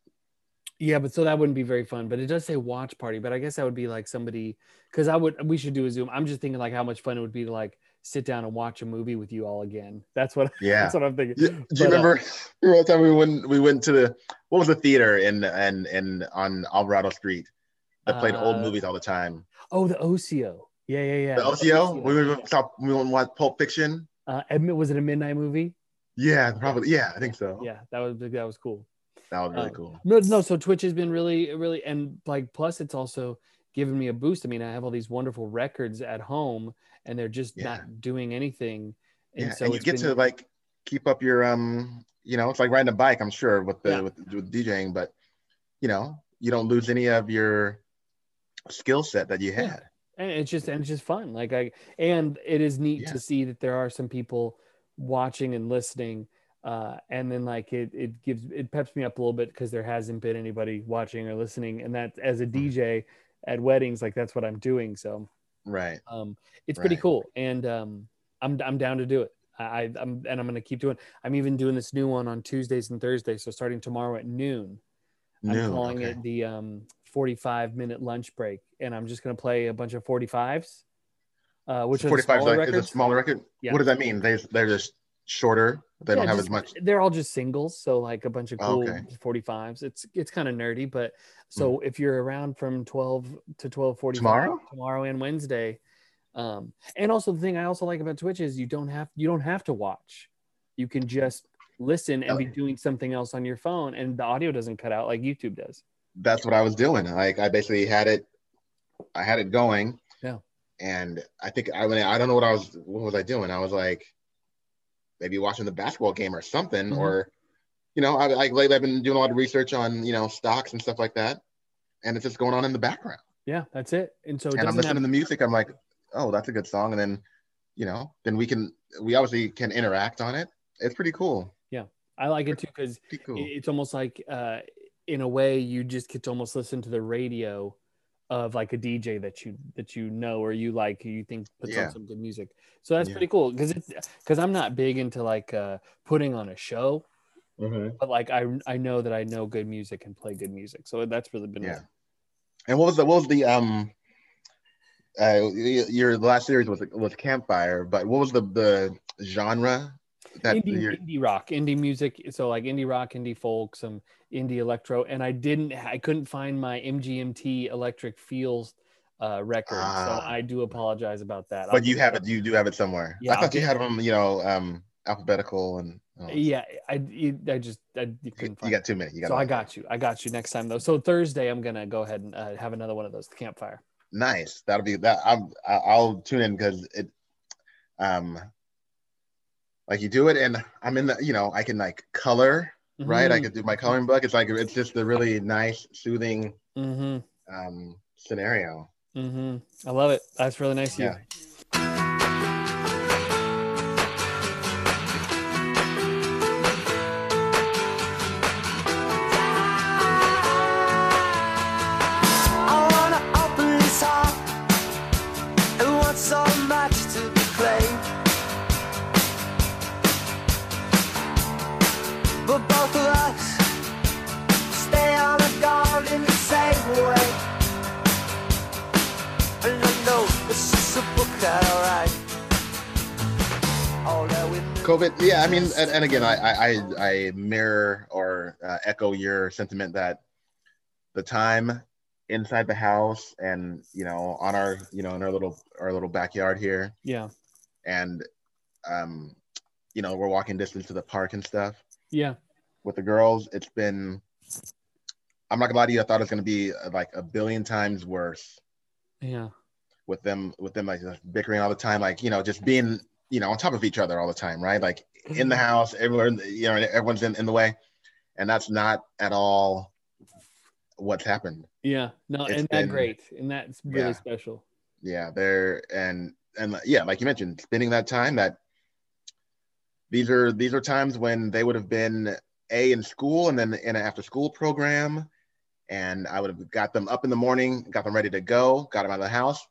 Yeah, but so that wouldn't be very fun. But it does say watch party. But I guess that would be like somebody because I would we should do a Zoom. I'm just thinking like how much fun it would be to like sit down and watch a movie with you all again. That's what Yeah. that's what I'm thinking. Yeah, Do you But, uh, remember, remember one time we went we went to the what was the theater in and in on Alvarado Street that played old Uh, movies all the time? Oh, the Osio. Yeah, yeah, yeah. The Osio. We went saw we went watch Pulp Fiction. Uh, was it a midnight movie? Yeah, probably. Yeah, I think so. Yeah, that was that was cool. That was really Um, cool. No, no. So Twitch has been really, really, and like plus it's also given me a boost. I mean, I have all these wonderful records at home, and they're just Yeah. not doing anything. And Yeah, so and you get been- to like keep up your um, you know, it's like riding a bike. I'm sure with the Yeah. with, with DJing, but you know, you don't lose any of your skill set that you had. and it's just and it's just fun like i and it is neat to see that there are some people watching and listening uh and then like it it gives it peps me up a little bit because there hasn't been anybody watching or listening and that as a Mm-hmm. dj at weddings like that's what i'm doing so Right. um it's pretty cool and um i'm i'm down to do it I, I'm and I'm gonna keep doing. I'm even doing this new one on Tuesdays and Thursdays. So starting tomorrow at noon, I'm calling okay. it the um, 45 minute lunch break, and I'm just gonna play a bunch of 45s, uh, which So 45 is like is a smaller record. Yeah. What does that mean? They they're just shorter. They don't have just- as much. They're all just singles, so like a bunch of cool Okay. 45s. It's it's kind of nerdy, but so if you're around from 12 to 12:45 Tomorrow? tomorrow and Wednesday, um, and also the thing I also like about Twitch is you don't have you don't have to watch. You can just listen and be doing something else on your phone, and the audio doesn't cut out like YouTube does. That's what I was doing. Like I basically had it. I had it going. Yeah. And I think I mean I don't know what I was what was I doing. I was like maybe watching the basketball game or something Mhm. or you know I like lately I've been doing a lot of research on you know stocks and stuff like that, and it's just going on in the background. Yeah, that's it. And so and I'm listening have to the music. I'm like, oh, that's a good song. And then, you know, then we can, we obviously can interact on it. It's pretty cool. Yeah, I like it too because cool. it's almost like uh, in a way you just get to almost listen to the radio of like a DJ that you that you know or you like you think puts Yeah. on some good music. So that's Yeah. pretty cool because it's because I'm not big into like uh, putting on a show, Mhm. but like I I know that I know good music and play good music. So that's really been Yeah. fun. And what was the, what was the, um, uh, your last series was was Campfire, but what was the the genre indie, indie rock, indie music. So like indie rock, indie folk, some indie electro, and I didn't, I couldn't find my MGMT Electric Feels uh, record, so Ah. I do apologize about that. I'll but you have it, you do have it somewhere. Yeah, I I'll thought you had them, you know, um, alphabetical and oh, Yeah, I, I just, I you you got too many. You got so I got you. I got you next time though. So Thursday, I'm gonna go ahead and uh, have another one of those campfire. nice. That'll be that. I'm, I'll tune in because it, um, like you do it, and I'm in the, you know, I can like color, right? I Mhm, could do my coloring book. It's like it's just a really nice, soothing mhm, um scenario. mhm. I love it. That's really nice yeah. you. COVID, yeah. I mean, and, and again, I I I I mirror or uh, echo your sentiment that the time inside the house and you know on our you know in our little our little backyard here Yeah, and um you know we're walking distance to the park and stuff yeah, with the girls it's been i'm not gonna lie to you i thought it was gonna be uh, like a billion times worse yeah. with them with them like just bickering all the time like you know just being you know on top of each other all the time right? Like in the mm-hmm. house everywhere you know everyone's in, in the way. And that's not at all what's happened. Yeah, no, It's and that great, and that's really Yeah. special. yeah they're and and yeah like you mentioned spending that time that these are these are times when they would have been a in school and then in an after school program. And i would have got them up in the morning got them ready to go got them out of the house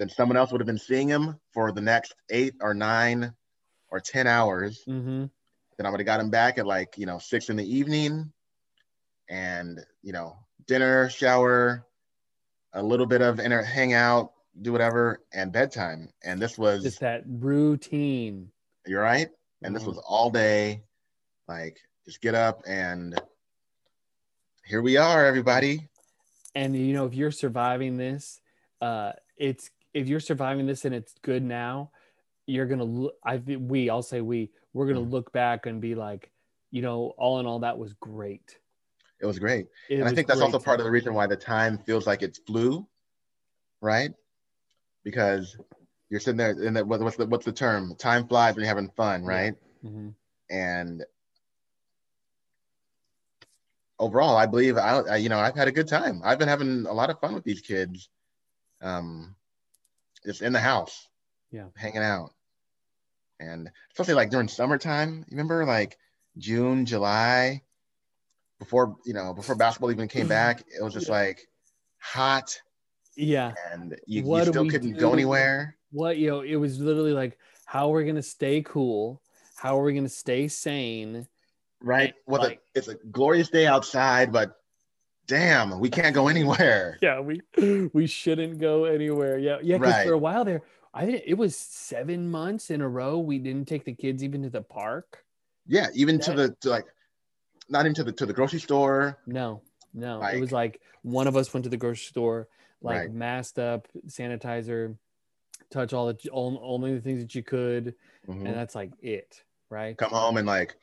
then someone else would have been seeing him for the next eight or nine or ten hours Mm-hmm. Then I would have got him back at like you know six in the evening, and you know dinner, shower, a little bit of inner hangout, do whatever, and bedtime. And this was Just that routine. you're right, and this Mhm. was all day, like just get up and here we are, everybody. and you know if you're surviving this uh it's if you're surviving this and it's good now you're gonna look i we i'll say we we're gonna Mhm. look back and be like you know all in all that was great It was great. It and I think that's also part of the reason why the time feels like it's flew, right? Because you're sitting there, and what's the what's the term? Time flies when you're having fun, right? Mhm. And overall, I believe I, I, you know, I've had a good time. I've been having a lot of fun with these kids, um, just in the house, Yeah. hanging out, and especially like during summertime. You remember like June, July, before you know, before basketball even came mm-hmm. back, it was just like hot, yeah and you, you still couldn't do? go anywhere. what you know it was literally like how are we gonna stay cool how are we gonna stay sane Right? Well, like- it's a glorious day outside, but damn, we can't go anywhere. yeah we we shouldn't go anywhere yeah yeah because Right. for a while there i it was seven months in a row we didn't take the kids even to the park Yeah, even to the to like, not even to the to the grocery store. No, no. it was like one of us went to the grocery store, like Right. masked up, sanitizer, touch all the all, only the things that you could, Mhm. and that's like it, right? Come home and like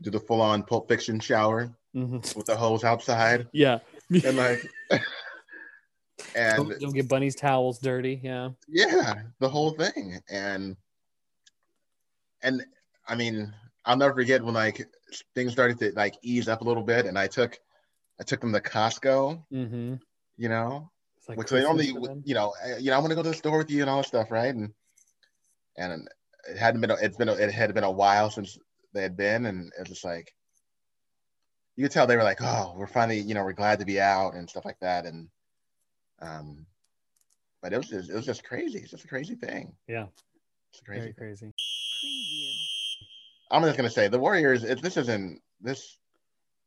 do the full on Pulp Fiction shower Mhm. with the hose outside, Yeah. and like, and don't, don't get Bonnie's towels dirty. Yeah. yeah, the whole thing, and and I mean, I'll never forget when like things started to like ease up a little bit, and I took I took them to Costco, Mm-hmm. you know, It's like which they Christmas normally, for you know, you know, I want to go to the store with you and all that stuff, right? And and it hadn't been, it's been, a, it had been a while since they had been, and it's just like you could tell they were like, oh, we're finally, you know, we're glad to be out and stuff like that, and um, but it was just, it was just crazy. It's just a crazy thing. Yeah. It's crazy. Very crazy. I'm just gonna say the Warriors. It, this isn't this.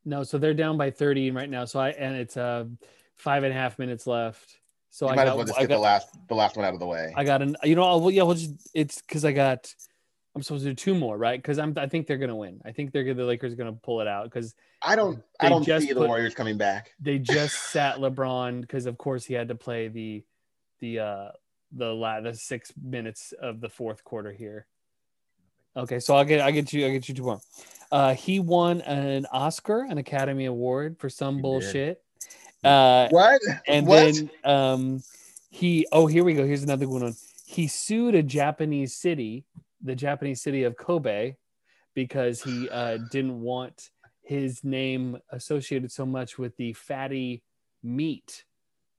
No, so they're down by 30 right now. So I and it's uh five and a half minutes left. So You I might got, as well just I get got the last, the last one out of the way. I got an you know, I'll, well, yeah, we'll just it's because I got I'm supposed to do two more, right? Because I'm I think they're gonna win. I think they're gonna the Lakers are gonna pull it out because I don't, I don't just see the Warriors coming back. they just sat LeBron because of course he had to play the the uh the la- the six minutes of the fourth quarter here. Okay, so I'll get I get you I get you two more. Uh, he won an Oscar, an Academy Award for some He did. bullshit. Uh, What? and what? then um he oh here we go here's another good one he sued a japanese city the japanese city of kobe because he uh didn't want his name associated so much with the fatty meat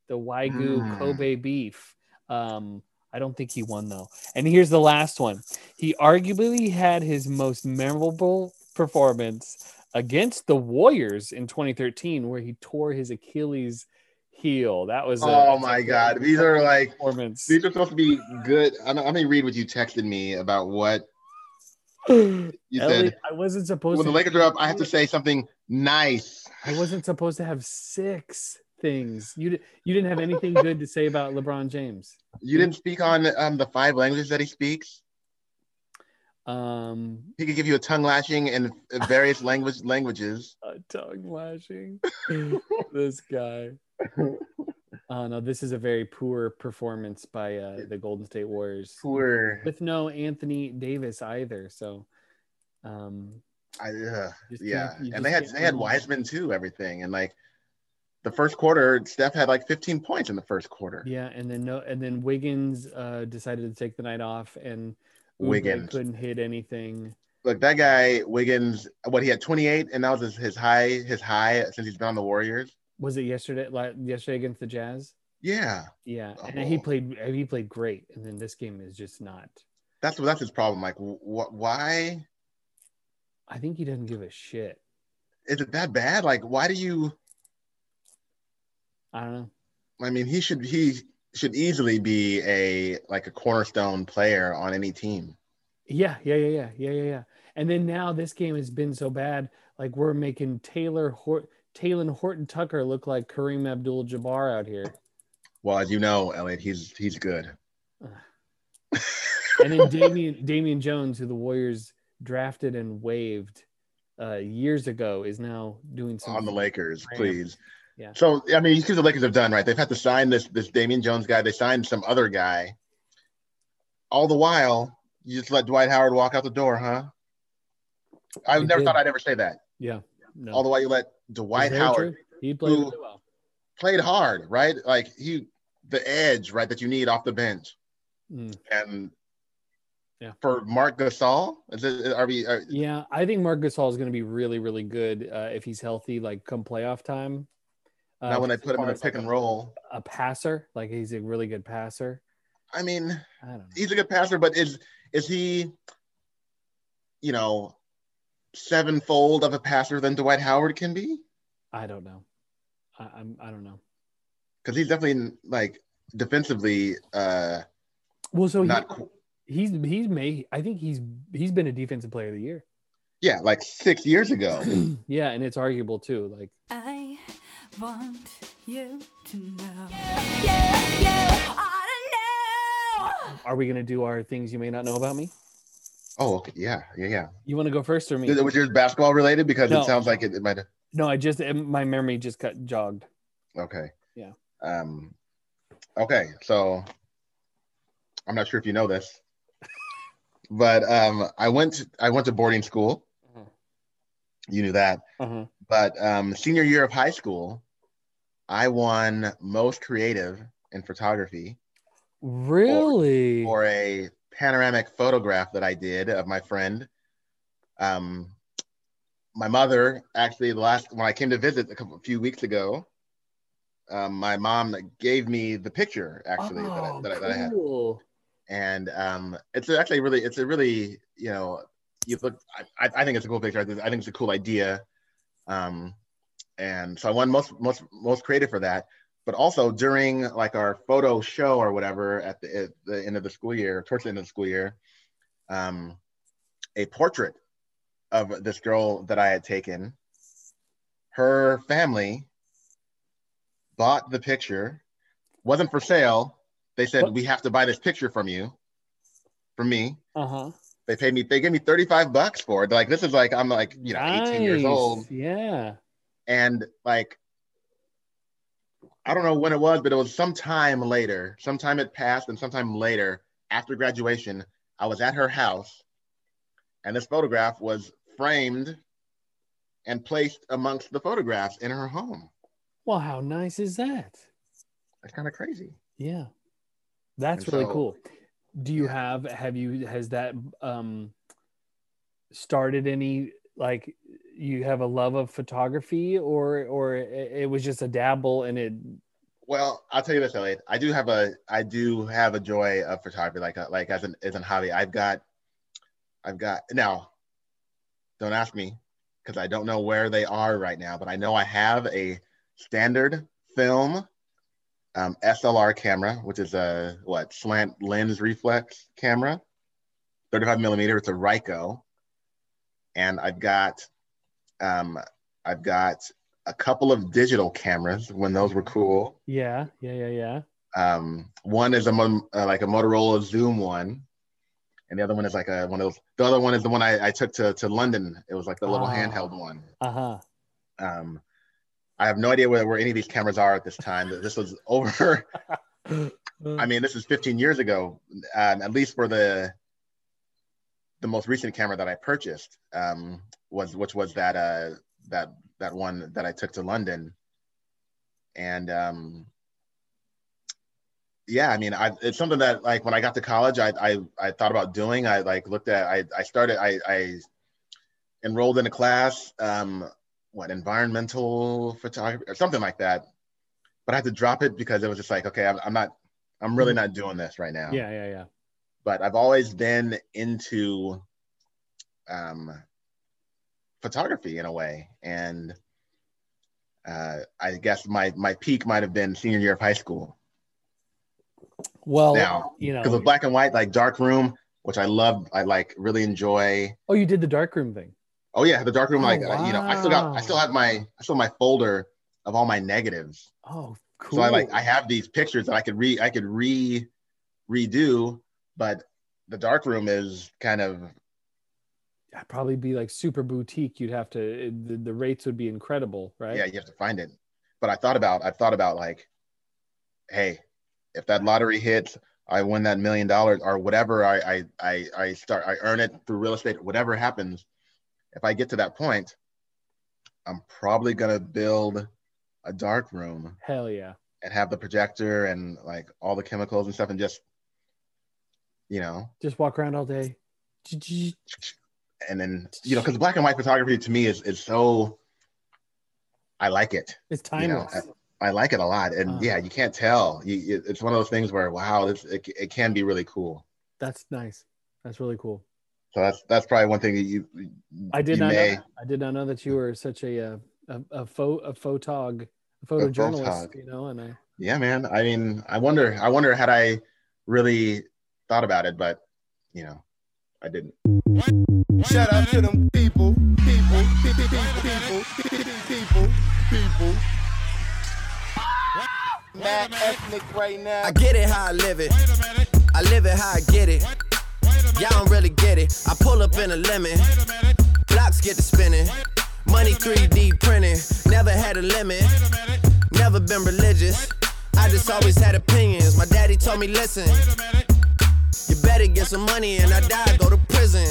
the wagyu Mm. kobe beef. Um i don't think he won though. And here's the last one. He arguably had his most memorable performance against the warriors in 2013 where he tore his achilles heel that was a- Oh that's a my God! These are like performance these are supposed to be good. I'm, I'm gonna read what you texted me about what you Ellie, said. I wasn't supposed When to the Lakers are up, I have to say something nice. I wasn't supposed to have six things. You you didn't have anything good to say about LeBron James. You didn't speak on um, the five languages that he speaks. Um, He could give you a tongue lashing in various language languages. uh, tongue lashing. this guy. Oh no, this is a very poor performance by uh, the Golden State Warriors Poor. with no Anthony Davis either. So, um, I, uh, yeah, and they had they had. Wiseman too. Everything and like the first quarter, Steph had like 15 points in the first quarter. yeah, and then no, and then Wiggins uh, decided to take the night off, and Oubre Wiggins. couldn't hit anything. Look, that guy Wiggins. What he had 28, and that was his, his high his high since he's been on the Warriors. Was it yesterday? Like yesterday against the Jazz? Yeah, Yeah, oh, and he Oh. played. He played great, and then this game is just not. that's that's his problem. Like, wh- why I think he doesn't give a shit. is it that bad? Like, why do you? I don't know. I mean, he should he should easily be a like a cornerstone player on any team. Yeah, yeah, yeah, yeah, yeah, yeah, yeah. And then now this game has been so bad, like we're making Taylor Hort Talen Horton Tucker look like Kareem Abdul-Jabbar out here. Well, as you know, Elliot, he's he's good. And then Damian Damian Jones, who the Warriors drafted and waived uh, years ago, is now doing some on the Lakers, please. Yeah. So I mean, you see the Lakers have done, right? They've had to sign this this Damian Jones guy. They signed some other guy. All the while, you just let Dwight Howard walk out the door, huh? I never did. thought I'd ever say that. Yeah. No. All the while you let Dwight Howard true. He played really well. played hard, right? Like he, the edge, right, that you need off the bench, Mm. and Yeah. for Marc Gasol, is it? Are we? Are, Yeah, I think Marc Gasol is going to be really, really good uh, if he's healthy, like come playoff time. Uh, now when they put him in the pick like, and roll, a passer, like he's a really good passer. I mean, I don't know. he's a good passer, but is is he, you know, sevenfold of a passer than Dwight Howard can be? I don't know. I, I'm. I don't know. Because he's definitely like defensively uh Well, so not. he, qu- he's he's made. I think he's he's been a defensive player of the year. Yeah, like six years ago. yeah, and it's arguable too. Like I want you to know. Are we gonna do our things you may not know about me? Oh, okay. Yeah, yeah, yeah. You want to go first or me? Was yours basketball related? Because No. it sounds like it, it might have. No, I just my memory just got jogged. Okay. Yeah. Um. Okay, so I'm not sure if you know this, but um, I went I went to boarding school. Mhm. You knew that, Uh-huh. but um, senior year of high school, I won most creative in photography Really? for a panoramic photograph that I did of my friend. Um, my mother actually the last when I came to visit a couple a few weeks ago, um, my mom gave me the picture actually that, I, Oh, that, I, that I had, and um, it's actually really it's a really you know you look I, I think it's a cool picture. I think I think it's a cool idea, um, and so I won most most most creative for that. But also during like our photo show or whatever at the, at the end of the school year, towards the end of the school year, um, a portrait of this girl that I had taken. Her family bought the picture, wasn't for sale. They said What? we have to buy this picture from you, from me. Uh huh. They paid me. They gave me thirty five bucks for it. Like this is like I'm like you know eighteen years old, Yeah. and like I don't know when it was, but it was sometime later. Sometime it passed, and sometime later after graduation, I was at her house, and this photograph was framed and placed amongst the photographs in her home. Well, how nice is that? That's kind of crazy. Yeah. That's And really so- cool. Do you yeah. have have you has that um started any like you have a love of photography or or it was just a dabble and it Well, I'll tell you this, Elliot. I do have a I do have a joy of photography, like a, like as an as an hobby. I've got I've got now. Don't ask me because I don't know where they are right now, but I know I have a standard film um, SLR camera, which is a what slant lens reflex camera, 35 millimeter. It's a Ricoh, and I've got um, I've got a couple of digital cameras when those were cool. yeah yeah yeah yeah Um, one is a uh, like a Motorola Zoom one, and the other one is like a one of those. The other one is the one I, I took to to London. It was like the little Ah. handheld one. uh-huh Um, I have no idea where, where any of these cameras are at this time. This was over. I mean, this is 15 years ago, um, at least for the the most recent camera that I purchased um, was which was that uh, that that one that I took to London, and um, yeah, I mean, I, it's something that like when I got to college, I I, I thought about doing. I like looked at I I started I I enrolled in a class, um, what environmental photography or something like that, but I had to drop it because it was just like okay, I'm, I'm not I'm really not doing this right now. Yeah yeah yeah but I've always been into um, photography in a way, and uh, I guess my my peak might have been senior year of high school well Now, you know, because with black and white, like dark room, which I love. I like really enjoy. Oh, you did the dark room thing. Oh yeah, the dark room. Oh, like uh, you know, I still got. I still have my. I still have my folder of all my negatives. Oh, cool. So I like. I have these pictures that I could re. I could re, redo, but the dark room is kind of That'd probably be like super boutique. You'd have to. The, the rates would be incredible, right? yeah. You have to find it. But I thought about. I thought about like, hey, if that lottery hits, I win that million dollars or whatever. I I I I start. I earn it through real estate. Whatever happens, if I get to that point, I'm probably gonna build a dark room Hell yeah. and have the projector and like all the chemicals and stuff and just you know Just walk around all day. and then you know because black and white photography to me is is so i like it It's you know timeless. I, I like it a lot and Uh. yeah you can't tell you, it- it's one of those things where wow this it, it can be really cool That's nice. That's really cool. so that's that's probably one thing that you I did you not may- know. I did not know that you were such a uh, a a pho a photog a photojournalist. photog. You know, and I yeah man i mean i wonder i wonder had i really thought about it but you know i didn't Shout out to them people, people, people, people, people, people. Mad ethnic right now. I get it how I live it. I live it how I get it. Y'all don't really get it. I pull up in a lemon. Blocks get to spinning. Money 3D printing. Never had a limit. Never been religious. I just always had opinions. My daddy told me, listen. You better get some money and I die, go to prison.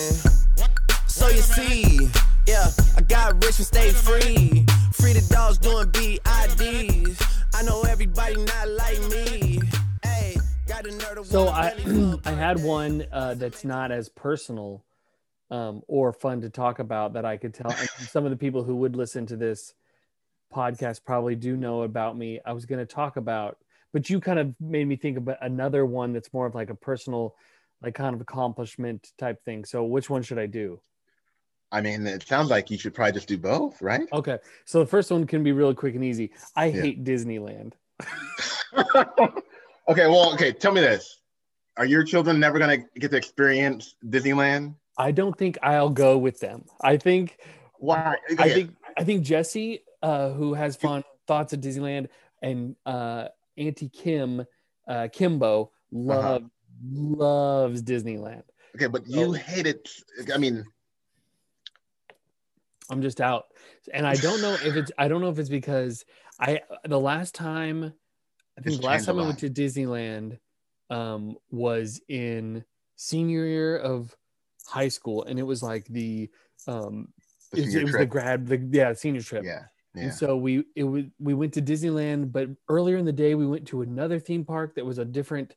So you see, yeah, I got rich and stayed free. Free the dogs doing BIDs. I know everybody not like me. Hey, got a nerd of so I I had one uh, that's not as personal um, or fun to talk about that I could tell. Some of the people who would listen to this podcast probably do know about me. I was going to talk about, but you kind of made me think about another one that's more of like a personal, like kind of accomplishment type thing. So which one should I do? i mean it sounds like you should probably just do both right Okay, so the first one can be really quick and easy. I Yeah. hate Disneyland. okay, well, okay. Tell me this: Are your children never gonna get to experience Disneyland? I don't think I'll go with them. I think Why? I think I think Jesse, uh, who has fun thoughts of Disneyland, and uh, Auntie Kim, uh, Kimbo, love loves Disneyland. okay, but you hate it. I mean, I'm just out, and I don't know if it's I don't know if it's because I the last time I think the last time I went to Disneyland um, was in senior year of high school, and it was like the um, the it, was- it was the grad the yeah senior trip. yeah, yeah. And so we it was we went to Disneyland, but earlier in the day we went to another theme park that was a different.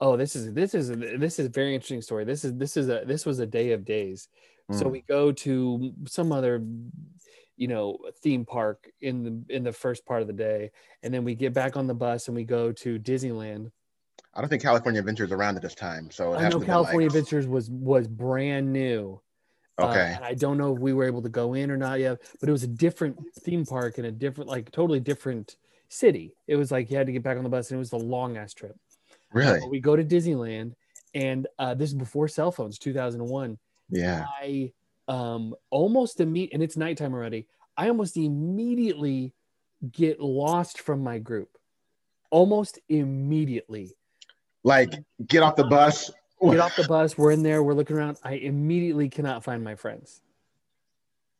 Oh, this is this is this is a very interesting story. This is this is a this was a day of days. So Mm. we go to some other, you know, theme park in the in the first part of the day, and then we get back on the bus and we go to Disneyland. I don't think California Adventures is around at this time, so it I know California like, Adventures was was brand new. Uh, Okay, and I don't know if we were able to go in or not yet, but it was a different theme park in a different, like totally different city. It was like you had to get back on the bus and it was a long ass trip. really? But we go to Disneyland and uh, this is before cell phones, 2001. Yeah. I um almost immediate and it's nighttime already. I almost immediately get lost from my group. Almost immediately. Like, get off the bus. Get off the bus. We're in there. We're looking around. I immediately cannot find my friends.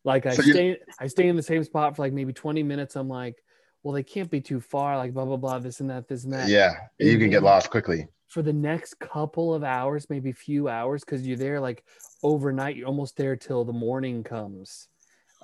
Like I So stay, I stay in the same spot for like maybe 20 minutes. I'm like, well, they can't be too far. Like blah blah blah. This and that. This and that. Yeah, you can get lost quickly. For the next couple of hours, maybe few hours, because you're there like overnight. You're almost there till the morning comes.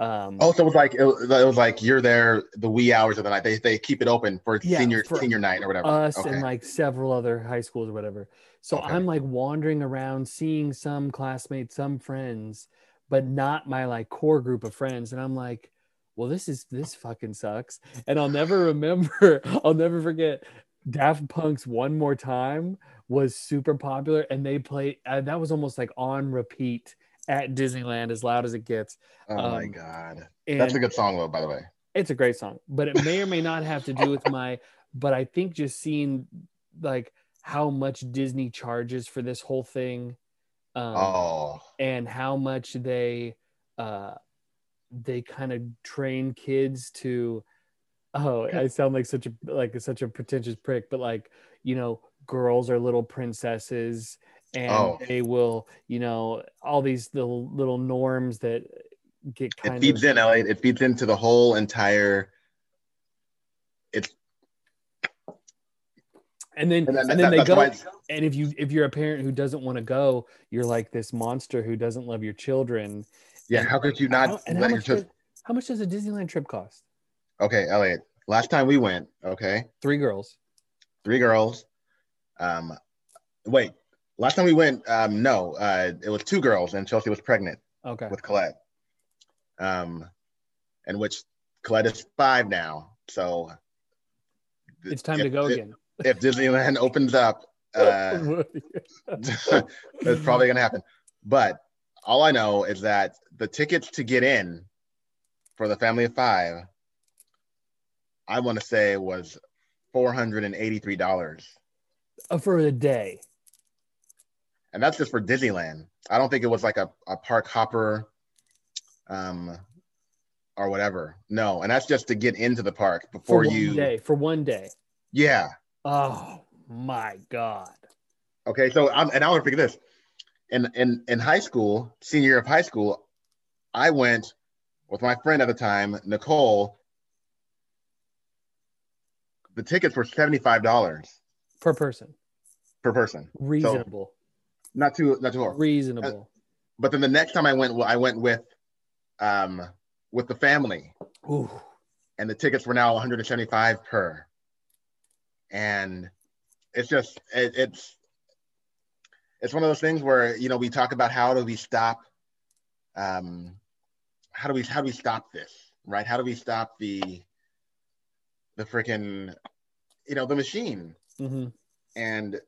Um, Oh, so it was like it was, it was like you're there the wee hours of the night. They they keep it open for Yeah, senior for senior night or whatever. us okay. and like several other high schools or whatever. So Okay. I'm like wandering around, seeing some classmates, some friends, but not my like core group of friends. And I'm like, well, this is this fucking sucks. And I'll never remember, I'll never forget Daft Punk's One More Time was super popular and they played uh, that was almost like on repeat at Disneyland as loud as it gets. oh my um, god, that's a good song though. By the way, it's a great song, but it may or may not have to do with my. But I think just seeing like how much Disney charges for this whole thing, um, Oh, and how much they uh they kind of train kids to oh i sound like such a like such a pretentious prick but like you know girls are little princesses and Oh. they will you know all these little little norms that get kind it feeds of in, Elliot. It feeds into the whole entire. It's and then and then, and then that- they go and if you if you're a parent who doesn't want to go you're like this monster who doesn't love your children yeah. and- How could you not and how let your much, children? does, how much does a disneyland trip cost Okay, Elliot. Last time we went, okay, three girls three girls. Um, wait. Last time we went, um, no, uh, it was two girls, and Chelsea was pregnant okay with Colette. Um, and which Colette is five now, so it's time if- to go if- again If Disneyland opens up, uh, it's probably gonna happen. But all I know is that the tickets to get in for the family of five, I want to say was four hundred and eighty-three dollars, Uh, for a day. And that's just for Disneyland. I don't think it was like a, a park hopper, um, or whatever. No, and that's just to get into the park For before one you. day. For one day. Yeah. Oh my god. Okay, so I'm, and I want to figure this. In in in high school, senior year of high school, I went with my friend at the time, Nicole. The tickets were seventy five dollars Per person. per person, Reasonable. Not too not too horrible. Reasonable. But then the next time I went, well, I went with, um, with the family, Ooh. and the tickets were now one hundred and seventy five per. And it's just it, it's it's one of those things where you know we talk about how do we stop um how do we how do we stop this right how do we stop the the freaking you know the machine hmm and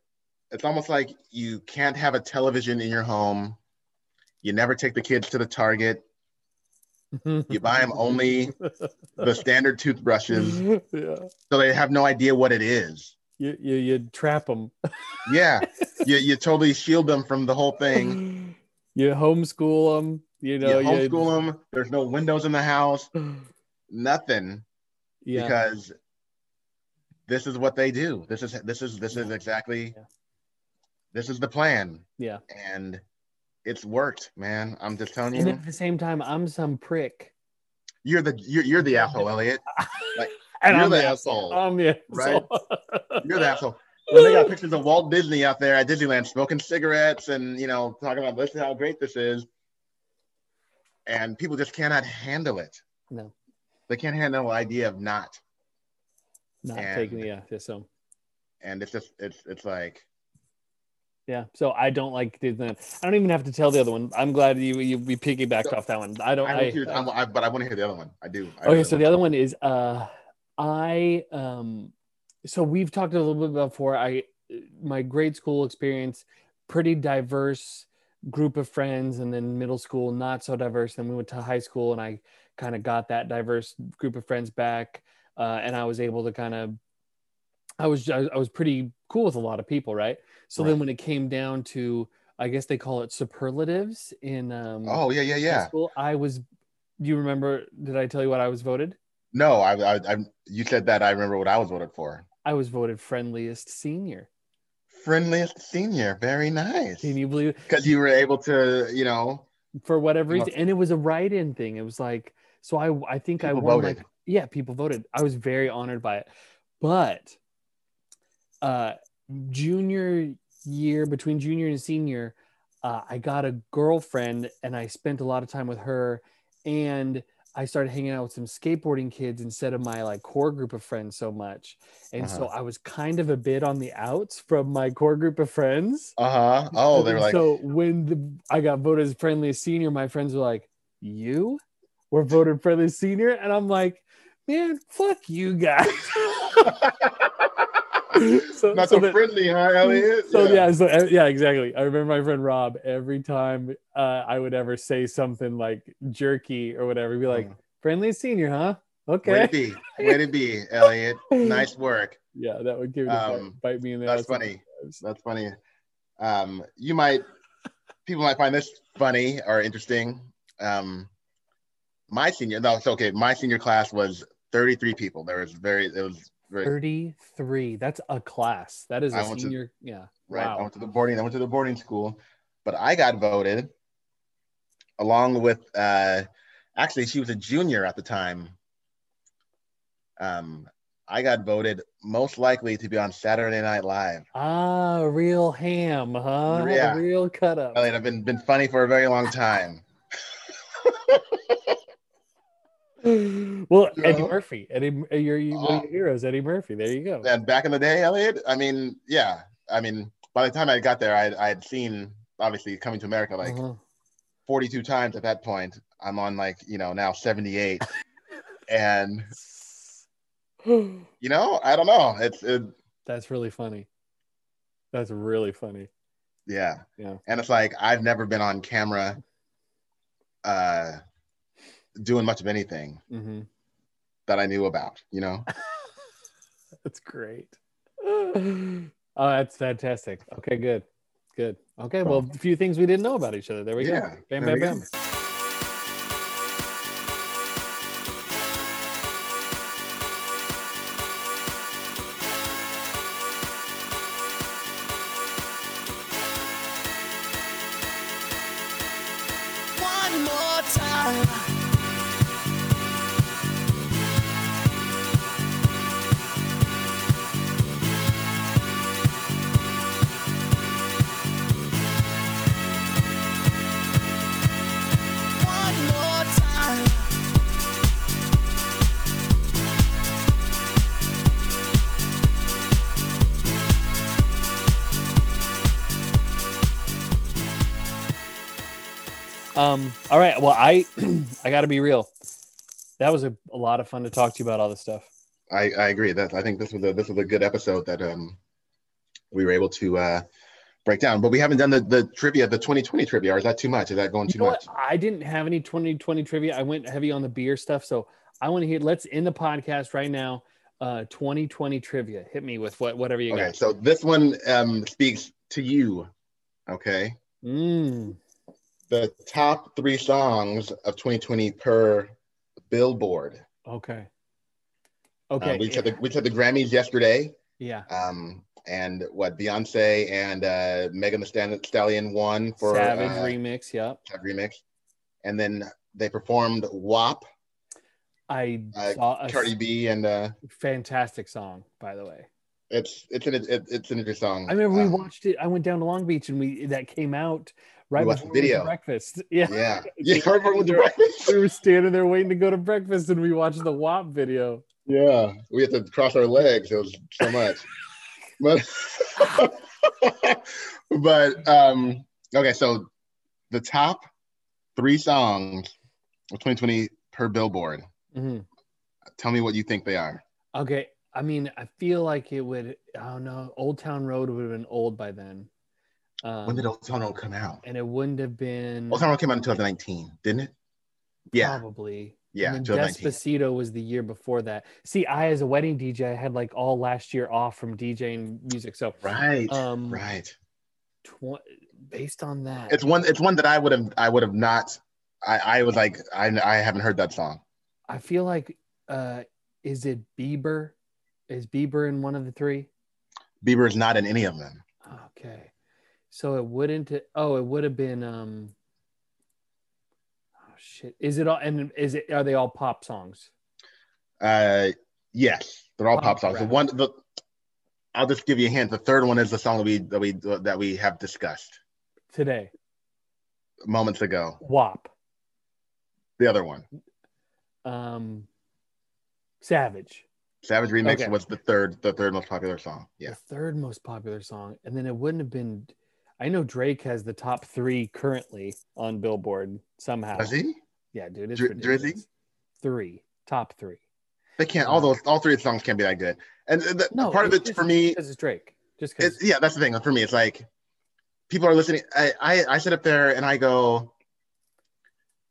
it's almost like you can't have a television in your home you never take the kids to the target you buy them only the standard toothbrushes yeah. so they have no idea what it is You, you you trap them. yeah you, you totally shield them from the whole thing You homeschool them. You know. you homeschool them there's no windows in the house nothing Yeah. because this is what they do this is this is this is exactly Yeah. This is the plan yeah. and it's worked man i'm just telling you. And at the same time, I'm some prick. you're the you're, you're the asshole elliot And You're I'm the the asshole, asshole. I'm the right? you're the asshole when they got pictures of walt disney out there at disneyland smoking cigarettes and you know talking about this is how great this is and people just cannot handle it No, they can't handle the idea of not not And- taking the yeah. So and it's just it's it's like yeah. So I don't like Disneyland. I don't even have to tell the other one. I'm glad you you we piggybacked off that one. I don't. I, want I, I- but I want to hear the other one. I do. I okay so the other one is uh i um so we've talked a little bit before i my grade school experience pretty diverse group of friends and then middle school not so diverse then we went to high school and i kind of got that diverse group of friends back uh, and i was able to kind of i was I, was pretty cool with a lot of people right so then when it came down to i guess they call it superlatives in um Oh yeah, yeah, yeah. school i was do you remember did i tell you what i was voted No, I, I, I, you said that. I remember what I was voted for. I was voted friendliest senior. Friendliest senior. Very nice. Can you believe? Because you were able to, you know. For whatever reason, and it was a write-in thing. It was like so. I I think I won voted. like yeah, people voted. I was very honored by it, but uh, junior year between junior and senior, uh, I got a girlfriend, and I spent a lot of time with her, and I started hanging out with some skateboarding kids instead of my like core group of friends so much, and so Uh-huh. I was kind of a bit on the outs from my core group of friends. Uh huh. Oh, they were like, so when the I got voted as friendliest senior, my friends were like, "You were voted friendliest senior," and I'm like, "Man, fuck you guys." so, not so so, friendly, huh, Elliot? so yeah. so uh, yeah, exactly. I remember my friend Rob. Every time uh, I would ever say something like jerky or whatever, he'd be like, Mhm. "Friendliest senior, huh?" Okay." Way to be, way to be, Elliot. Nice work. Yeah, that would give me Um, bite, me in the that's funny. That's funny. Um, you might, people might find this funny or interesting. Um, my senior, no, it's okay. My senior class was 33 people. There was very, it was very 33. That's a class. That is a I went to- senior. yeah. right. I went to the boarding. I went to the boarding school, but I got voted along with. uh Actually, she was a junior at the time. Um, I got voted most likely to be on Saturday Night Live. Ah, real ham, huh? Yeah. Real cut up. I mean, I've been been funny for a very long time. well, Eddie Yeah. Murphy. Eddie, uh, your, your, one of your heroes, Eddie Murphy. There you go. And back in the day, Elliot, I mean, yeah, I mean, by the time I got there, I I had seen obviously coming to America like Uh-huh. 42 times at that point. I'm on like you know now 78, and you know I don't know. It's it, That's really funny. That's really funny. yeah, Yeah. and it's like I've never been on camera, uh, doing much of anything hmm that I knew about. You know, That's great. Oh, that's fantastic. Okay, good. Good. Okay, well, a few things we didn't know about each other. There we Yeah, go. Bam, bam, bam. go. All right. Well, I I gotta be real. That was a, a lot of fun to talk to you about all this stuff. I, I agree. That I think this was a this was a good episode that um we were able to uh break down. But we haven't done the, the trivia, the 2020 trivia. Or is that too much? Is that going You too much? what? I didn't have any 2020 trivia. I went heavy on the beer stuff. So I want to hear let's end the podcast right now. Uh 2020 trivia. Hit me with what whatever you Okay, got. so this one um speaks to you. Okay. Mm, The top three songs of 2020 per Billboard. okay. Uh, Okay. we said the we said the Grammys yesterday. yeah. Um and what Beyonce and uh Megan the Stan- Stallion won for Savage uh, remix. Yep. Savage remix. And then they performed WAP, I uh, saw a Cardi B, and uh, fantastic song, by the way. it's it's an it, it's an interesting song. I remember we Um, watched it. I went down to Long Beach and we that came out right watched before the we video. breakfast. Yeah. Yeah, yeah. Everyone went to breakfast. we were standing there waiting to go to breakfast and we watched the WAP video. Yeah, we had to cross our legs. It was so much. but but um okay, so the top three songs of 2020 per Billboard. Mhm. Tell me what you think they are. Okay. I mean, I feel like it would, I don't know, Old Town Road would have been old by then. Um, when did Old come out? and it wouldn't have been Old came out in 2019, didn't it? Yeah, probably. yeah, And Despacito was the year before that. See, I, as a wedding DJ, I had like all last year off from DJing music. So, Right, um, right. tw- based on that, It's one. It's one that I would have. I would have not. I, I was like, I, I haven't heard that song. I feel like, uh, is it Bieber? Is Bieber in one of the three? Bieber is not in any of them. Okay. So it wouldn't oh it would have been um oh shit. Is it all and is it are they all pop songs? Uh, yes, they're all Oh, pop songs. The one, the, I'll just give you a hint. The third one is the song that we that we that we have discussed Today. moments ago. WAP. The other one, Um Savage. Savage Remix, Okay. was the third the third most popular song. Yeah, The third most popular song. And then it wouldn't have been I know Drake has the top three currently on Billboard somehow. does he? Yeah, dude. It's Dri- Drizzy? Three. Top three. They can't. All those all three songs can't be that good. And the, No, part of it just for me, because it's Drake. Just because it's, yeah, that's the thing. For me, it's like people are listening. I, I I sit up there and I go,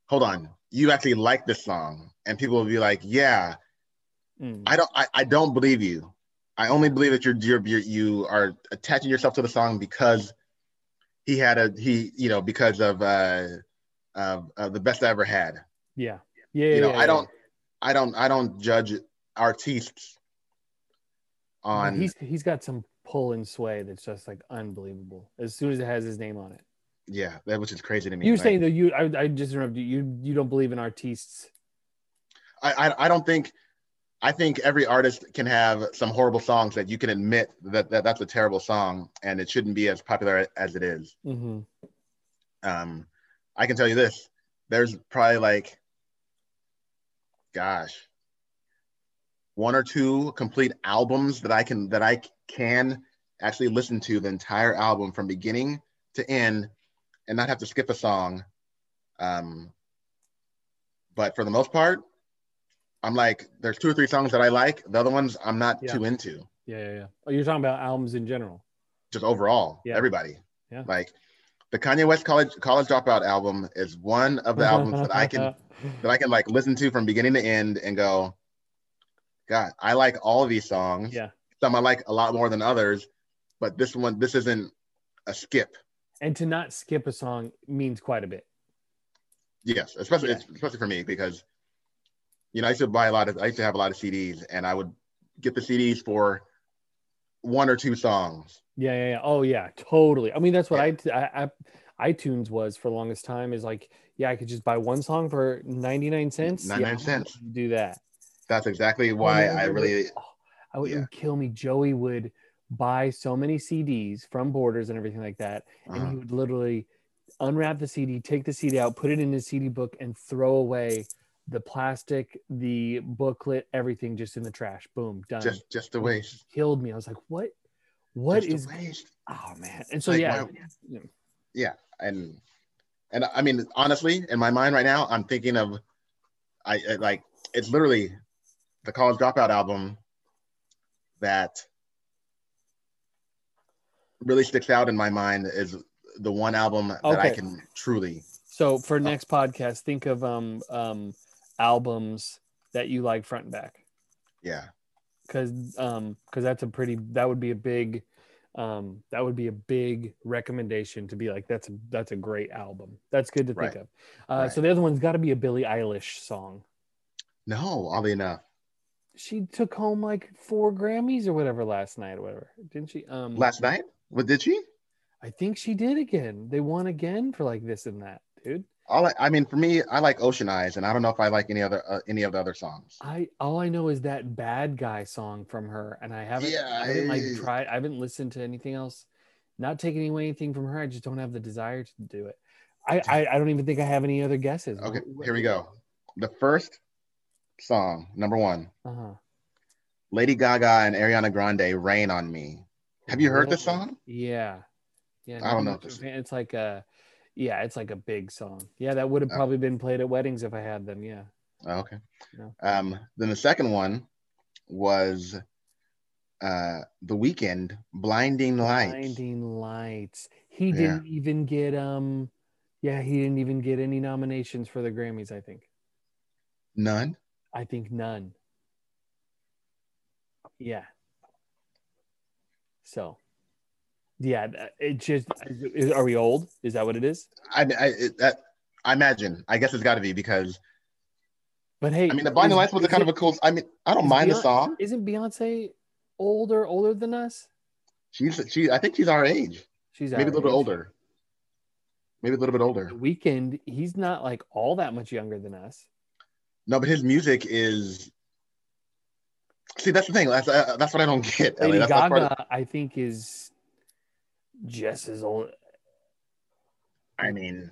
hold on, you actually like this song, and people will be like, yeah, Mm. I don't I, I don't believe you. I only believe that you're, you're you're you are attaching yourself to the song because he had a he you know because of uh of, of the best I ever had. Yeah. Yeah. you know, yeah, I don't I don't I don't judge artists on He's he's got some pull and sway that's just like unbelievable. As soon as it has his name on it. yeah, that which is crazy to me. You were like, saying that you I, I just interrupted you. You you don't believe in artists. I, I I don't think I think every artist can have some horrible songs that you can admit that, that that's a terrible song and it shouldn't be as popular as it is. Mm-hmm. Um, I can tell you this: there's probably like, gosh, one or two complete albums that I can that I can actually listen to the entire album from beginning to end and not have to skip a song. Um, but for the most part, I'm like, there's two or three songs that I like. The other ones I'm not Yeah. too into. Yeah, yeah, yeah. Oh, you're talking about albums in general. Just overall, Yeah. everybody. Yeah. Like the Kanye West College College Dropout album is one of the albums that I can that I can like listen to from beginning to end and go, God, I like all of these songs. Yeah. Some I like a lot more than others, but this one, this isn't a skip. And to not skip a song means quite a bit. Yes, especially Yeah. especially for me because you know I used to buy a lot of I used to have a lot of CDs and I would get the CDs for one or two songs. Yeah, yeah, yeah. Oh, yeah, totally. I mean, that's what I, I, I iTunes was for the longest time. Is like, yeah, I could just buy one song for ninety nine cents. 99 Yeah, cents. Do that. That's exactly why Oh, I really I would, Yeah. kill me. Joey would buy so many CDs from Borders and everything like that, and Uh-huh. he would literally unwrap the CD, take the CD out, put it in his CD book, and throw away the plastic, the booklet, everything just in the trash. Boom, done. just just It waste. Killed me. I was like, what? What Just is? waste. Oh man! And so Like, yeah, yeah and and i mean honestly in my mind right now i'm thinking of i, I like it's literally the college dropout album that really sticks out in my mind is the one album that i can truly So for next podcast, think of um um albums that you like front and back, yeah because um because that's a pretty that would be a big um that would be a big recommendation to be like that's a that's a great album. That's good to think Right. of. Uh, Right. So the other one's got to be a Billie Eilish song. no oddly enough She took home like four Grammys or whatever last night or whatever, didn't she? Um, last night what did she I think she did again. They won again for like this and that, dude. All I, I mean for me i like ocean eyes and i don't know if i like any other uh, any of the other songs I all I know is that bad guy song from her, and I haven't, Yeah, I haven't like tried, I haven't listened to anything else. Not taking away anything from her, I just don't have the desire to do it. I, I, I don't even think I have any other guesses. okay here we go the first song number one Uh huh. Lady Gaga and Ariana Grande "Rain on Me." Have you heard this song? Yeah, yeah. I don't know much if of. It's like a, yeah, it's like a big song. Yeah, that would have Oh. probably been played at weddings if I had them. Yeah. Oh, okay. No. Um, then the second one was uh, The Weeknd, "Blinding Lights." Blinding Lights. He Yeah. didn't even get um, yeah, he didn't even get any nominations for the Grammys. I think. None. I think none. Yeah. So, yeah, it just is, are we old? Is that what it is? I, I, it, that, I imagine. I guess it's got to be because But hey, I mean, the Blinding Lights was a kind it- of a cool. I mean, I don't mind the song. Isn't Beyonce older older than us? She's she. I think she's our age. She's Maybe a little bit older. Maybe a little bit older. The Weeknd, he's not like all that much younger than us. No, but his music is. See, that's the thing. That's uh, that's what I don't get. Lady Gaga, of- I think, is just as old. I mean,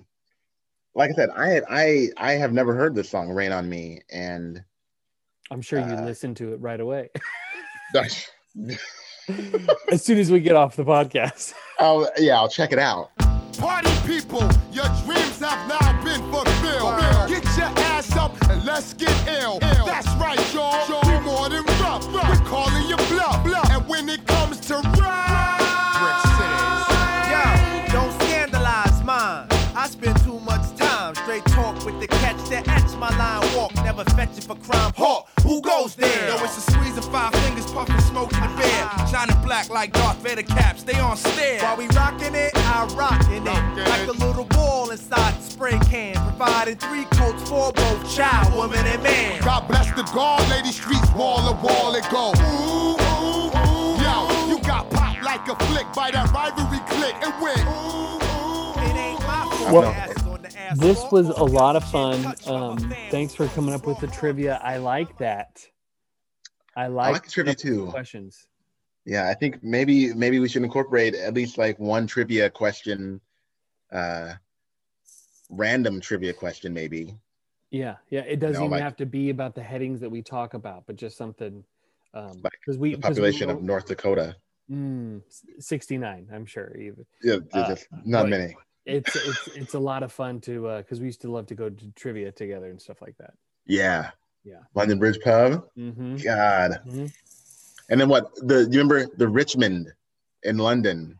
like I said, I I I have never heard this song "Rain on Me," and I'm sure you Uh, listened to it right away. as soon as we get off the podcast. oh yeah, I'll check it out. Party people, your dreams have now been fulfilled. Get your ass up and let's get ill. That's right, y'all. We more than rough. We're calling you bluff. And when it comes line walk. Never fetch it for crime. Hawk, who goes there? Yo, it's a squeeze of five fingers, puffing smoke in the bear. Shining black like Darth Vader caps, they on stare. While we rockin' it, I rockin' it. Like a little ball inside the spray can. Providing three coats for both child, woman, and man. God bless the guard, lady streets wall to wall it go. Ooh, ooh, ooh. Yo, you got popped like a flick by that rivalry click and went. Ooh, ooh, It ain't my fault. Well, This was a lot of fun. Um, thanks for coming up with the trivia. I like that. I like, like the trivia too. Questions. Yeah, I think maybe maybe we should incorporate at least like one trivia question, uh, random trivia question maybe. Yeah, yeah. It doesn't know, even like- have to be about the headings that we talk about, but just something. Um, Like because we The 'cause we population of North Dakota. Mm, 69, I'm sure. Even Yeah, there's Uh, not but- many. It's it's it's a lot of fun to uh because we used to love to go to trivia together and stuff like that. Yeah. Yeah. London Bridge Pub. Mm-hmm. God. Mhm. And then what? The you remember the Richmond in London?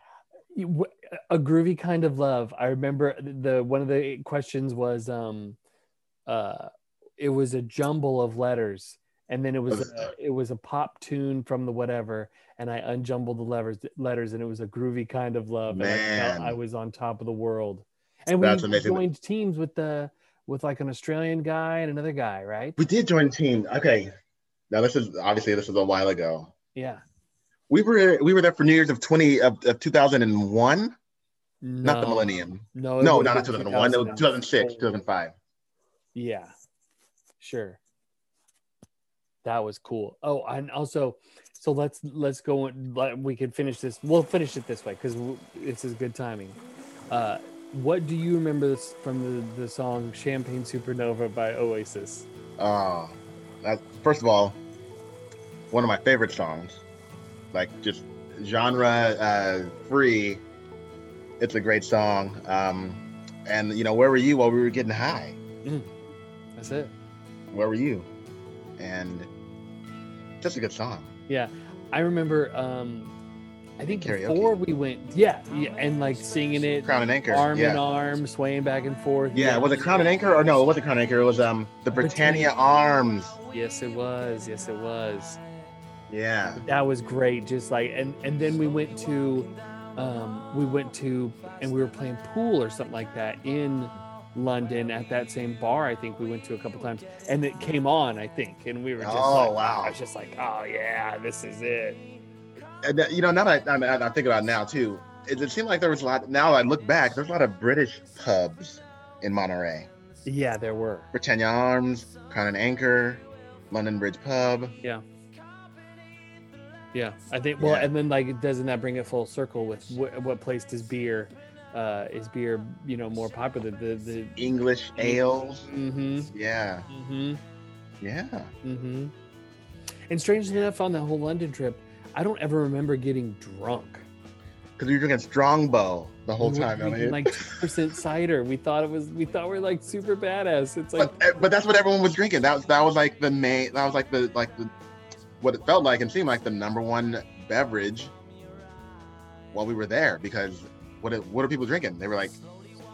A groovy kind of love. I remember the one of the questions was um uh it was a jumble of letters and then it was a, it was a pop tune from the whatever and I unjumbled the letters letters and it was a groovy kind of love and I felt Man. I was on top of the world. And we That's amazing. joined teams with the with like an Australian guy and another guy, right? We did join a team. Okay. Now this is obviously this was a while ago. Yeah. We were we were there for New Year's of twenty of, of two thousand and one. Not the millennium. No, No, not, not been 2001. It was 2006, 2005. Yeah, sure. That was cool. Oh, and also, so let's let's go. and Let, we can finish this. We'll finish it this way because this is good timing. Uh, what do you remember this, from the, the song "Champagne Supernova" by Oasis? Oh, that, first of all, one of my favorite songs. Like just genre uh, free. It's a great song. Um, and you know, where were you while we were getting high? That's it. Where were you? And just a good song. Yeah, I remember. Um, I think Karaoke. before we went, yeah, yeah, and like singing it, Crown and Anchor, arm in yeah. arm, swaying back and forth. Yeah, was it Crown and Anchor or no? It wasn't Crown and Anchor. It was um the Britannia Arms. Yes, it was. Yes, it was. Yeah. that was great just like and and then we went to um we went to and we were playing pool or something like that in london at that same bar i think we went to a couple times and it came on i think and we were just Oh, like wow. i was just like oh yeah this is it And uh, you know, now that I, I, I think about it now too, it, it seemed like there was a lot. Now I look back, there's a lot of British pubs in Monterey. yeah there were Britannia Arms, Crown and Anchor, London Bridge Pub. yeah yeah i think well Yeah. and then like doesn't that bring it full circle with what, what place does beer uh is beer you know more popular the the English ales. mm-hmm Yeah, mm-hmm yeah. Mm-hmm. And strangely enough, on that whole London trip, I don't ever remember getting drunk. Because we were drinking Strongbow the whole time. drinking here. like percent cider. We thought it was. We thought we are like super badass. It's like but, eh, but that's what everyone was drinking. That was that was like the main. That was like the like the what it felt like and seemed like the number one beverage while we were there. Because what it- what are people drinking? They were like,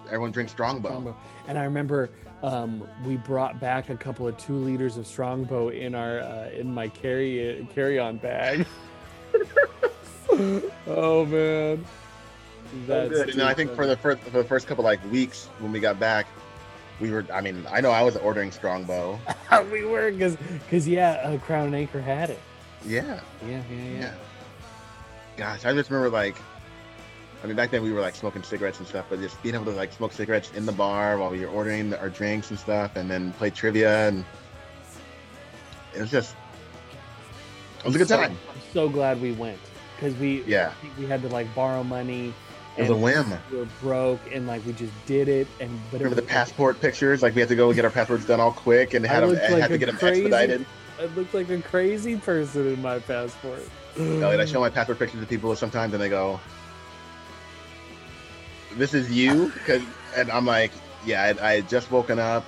everyone drinks Strongbow. Strongbow. And I remember um, we brought back a couple of two liters of Strongbow in our uh, in my carry carry on bag. oh man, So good. And I think for the first for the first couple like weeks when we got back, we were. I mean, I know I was ordering Strongbow. we were because because yeah, uh, Crown and Anchor had it. Yeah, Yeah, yeah, yeah. yeah. Gosh, I just remember like. I mean, back then we were like smoking cigarettes and stuff, but just being able to like smoke cigarettes in the bar while we were ordering our drinks and stuff, and then play trivia, and it was just, it was a good time. I'm so glad we went because we Yeah. We had to like borrow money. It was a whim. We were broke and like we just did it and but Remember the passport pictures? Like we had to go get our passports done all quick and had, them, looked had to get them crazy- expedited. I looked like a crazy person in my passport. No, I show my passport pictures to people sometimes, and they go, "This is you because and I'm like, "Yeah, I, I had just woken up,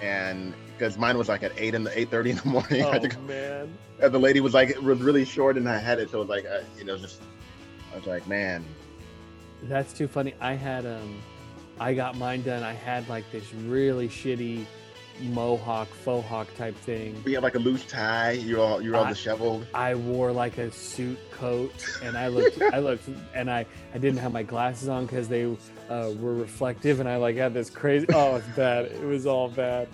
and because mine was like at eight in the eight thirty in the morning. Oh go- man. and the lady was like, it was really short, and I had it, so it was like, uh, you know, just I was like, man, That's too funny. I had um I got mine done. I had like this really shitty mohawk, faux hawk type thing. We have like a loose tie. You're all you're all I- disheveled. I wore like a suit coat, and I looked, I looked, and I, I didn't have my glasses on because they uh, were reflective, and I like had this crazy. Oh, it's bad. It was all bad.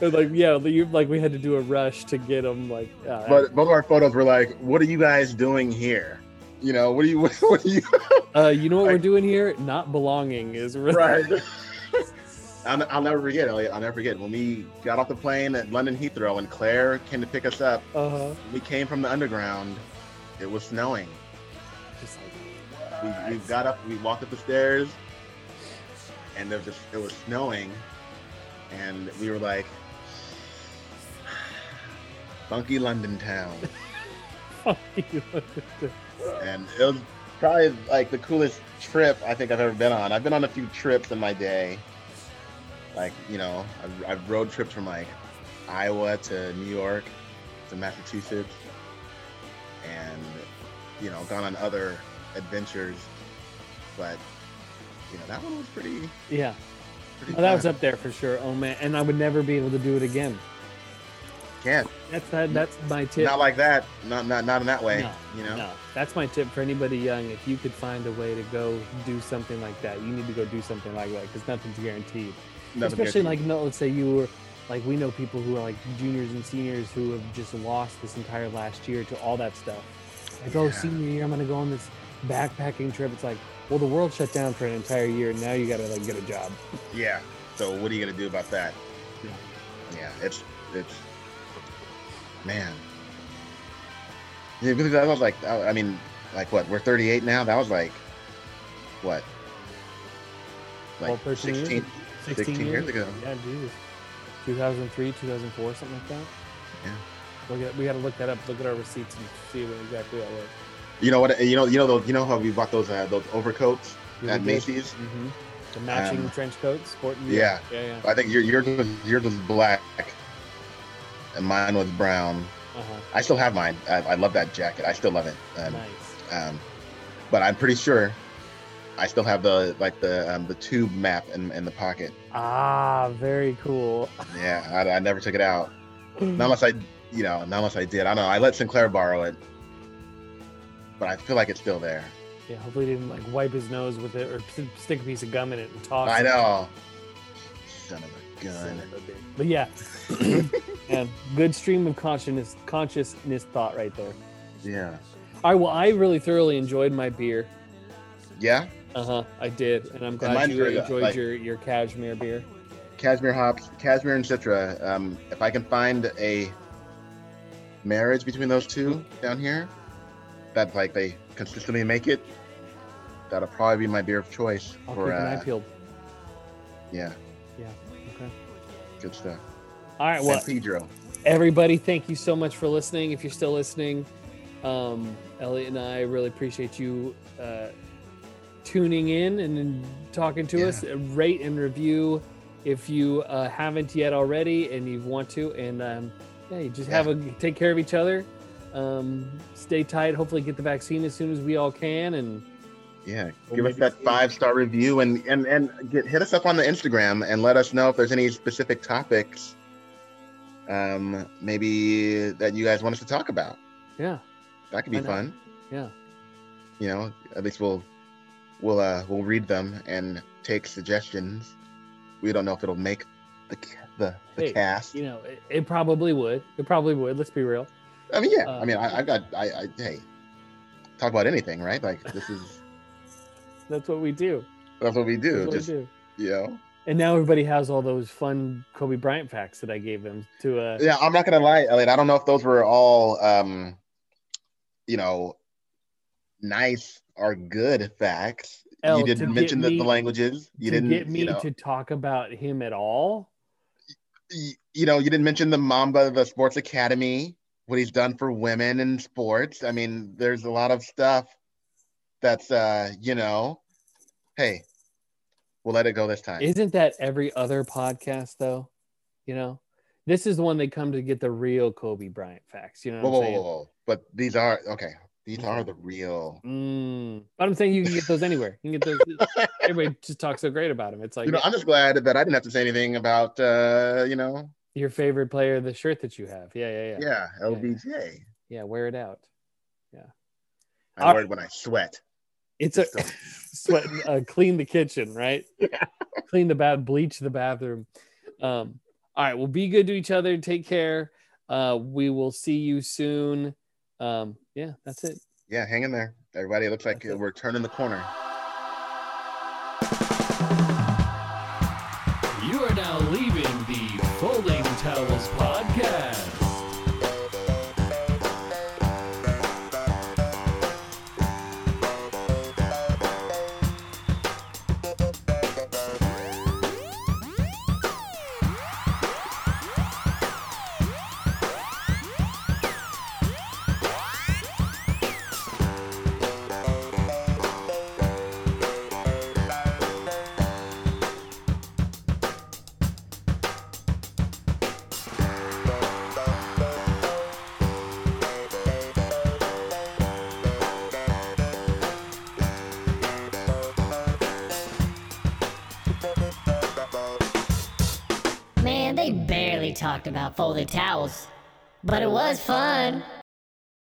But like, yeah, you, like we had to do a rush to get them. Like, uh, But both of our photos were like, "What are you guys doing here? You know, what are you? What, are you?" uh, you know what we're doing here? Not belonging is really right. I'll, I'll never forget, Elliot. I'll never forget when we got off the plane at London Heathrow and Claire came to pick us up. Uh-huh. We came from the underground. It was snowing. Just like, We, we got up. We walked up the stairs, and there was just it was snowing, and we were like, "Funky London town." and it was probably like the coolest trip I think I've ever been on. I've been on a few trips in my day. Like, you know, I've, I've road tripped from like Iowa to New York to Massachusetts and, you know, gone on other adventures. But, you know, that one was pretty, yeah, pretty that was up there for sure. Oh man, and I would never be able to do it again. Can't. That's that. That's my tip. Not like that. Not, not, not in that way. No, you know? No, that's my tip for anybody young. If you could find a way to go do something like that, you need to go do something like that because nothing's guaranteed. Especially like, no, let's say you were like, we know people who are like juniors and seniors who have just lost this entire last year to all that stuff. Like, oh, senior year, I'm gonna go on this backpacking trip. It's like, well, the world shut down for an entire year. Now you gotta like get a job. Yeah. So what are you gonna do about that? Yeah. Yeah, it's it's man. Yeah, because that was like I I mean, like what? We're 38 now. That was like what? Like 12, 13 years? 16, 16 years ago. Yeah, Jesus. 2003, 2004, something like that. Yeah. Look at, we got to look that up. Look at our receipts and see what exactly that was. You know what? You know, you know those. You know how we bought those uh, those overcoats at. Macy's. hmm The matching Um, trench coats, sporting. yeah. yeah, yeah. I think your yours was yours was black, and mine was brown. Uh-huh. I still have mine. I, I love that jacket. I still love it. Um, Nice. Um, but I'm pretty sure I still have the like the um, the tube map in, in the pocket. Ah, very cool. Yeah, I, I never took it out. Not unless I, you know, not unless I did. I don't know. I let Sinclair borrow it, but I feel like it's still there. Yeah, hopefully he didn't like wipe his nose with it or stick a piece of gum in it and toss. I it. know. Son of a Son gun. of a bitch. But yeah, man, good stream of consciousness, consciousness thought right there. Yeah. All right, well, I really thoroughly enjoyed my beer. Yeah. Uh huh. I did, and I'm glad mine's you good, enjoyed like- your your cashmere beer. Cashmere hops, Cashmere and Citra. Um, if I can find a marriage between those two down here, that like they consistently make it, that'll probably be my beer of choice I'll for keep an eye uh, peeled. yeah, Yeah. Okay. good stuff. All right. Well, San Pedro. everybody, thank you so much for listening. If you're still listening, um, Elliot and I really appreciate you uh, tuning in and talking to Yeah. us. Rate and review if you uh, haven't yet already and you want to. And um, yeah, just have a take care of each other. Um, stay tight. Hopefully, get the vaccine as soon as we all can. And Yeah, Or give us that five star review and and and get hit us up on the Instagram and let us know if there's any specific topics, um, maybe that you guys want us to talk about. yeah, That could be fun. yeah, You know, at least we'll we'll uh we'll read them and take suggestions. We don't know if it'll make the the, the Hey, cast. you know, it, it probably would. It probably would. Let's be real. I mean, yeah. uh, I mean, I, I got I, I hey, talk about anything, right? Like this is That's what we do. that's what we do. That's what we do. you know. And now everybody has all those fun Kobe Bryant facts that I gave them to uh Yeah, I'm not gonna lie, Elliot. I don't know if those were all, um, you know, nice or good facts. El, you didn't mention the, the languages. You didn't, get me you know, to talk about him at all. y- you know, you didn't mention the Mamba, the Sports Academy, what he's done for women in sports. I mean, there's a lot of stuff that's, uh, you know, hey, we'll let it go this time. Isn't that every other podcast though? You know, this is the one they come to get the real Kobe Bryant facts. You know whoa, what whoa, I'm whoa, whoa! But these are okay. These are the real. Mm. But I'm saying you can get those anywhere. You can get those everybody just talks so great about them. It's like You know, I'm just glad that I didn't have to say anything about, uh, you know, your favorite player, the shirt that you have. Yeah, yeah, yeah. yeah, LBJ. Yeah, wear it out. Yeah. I All wear it when I sweat. It's a sweat. Uh, clean the kitchen, right? Yeah. Clean the bath, bleach the bathroom. Um, all right. Well, be good to each other. Take care. Uh, we will see you soon. Um, yeah, that's it. Yeah, hang in there, everybody. It looks like That's we're turning the corner. About folded towels. But it was fun.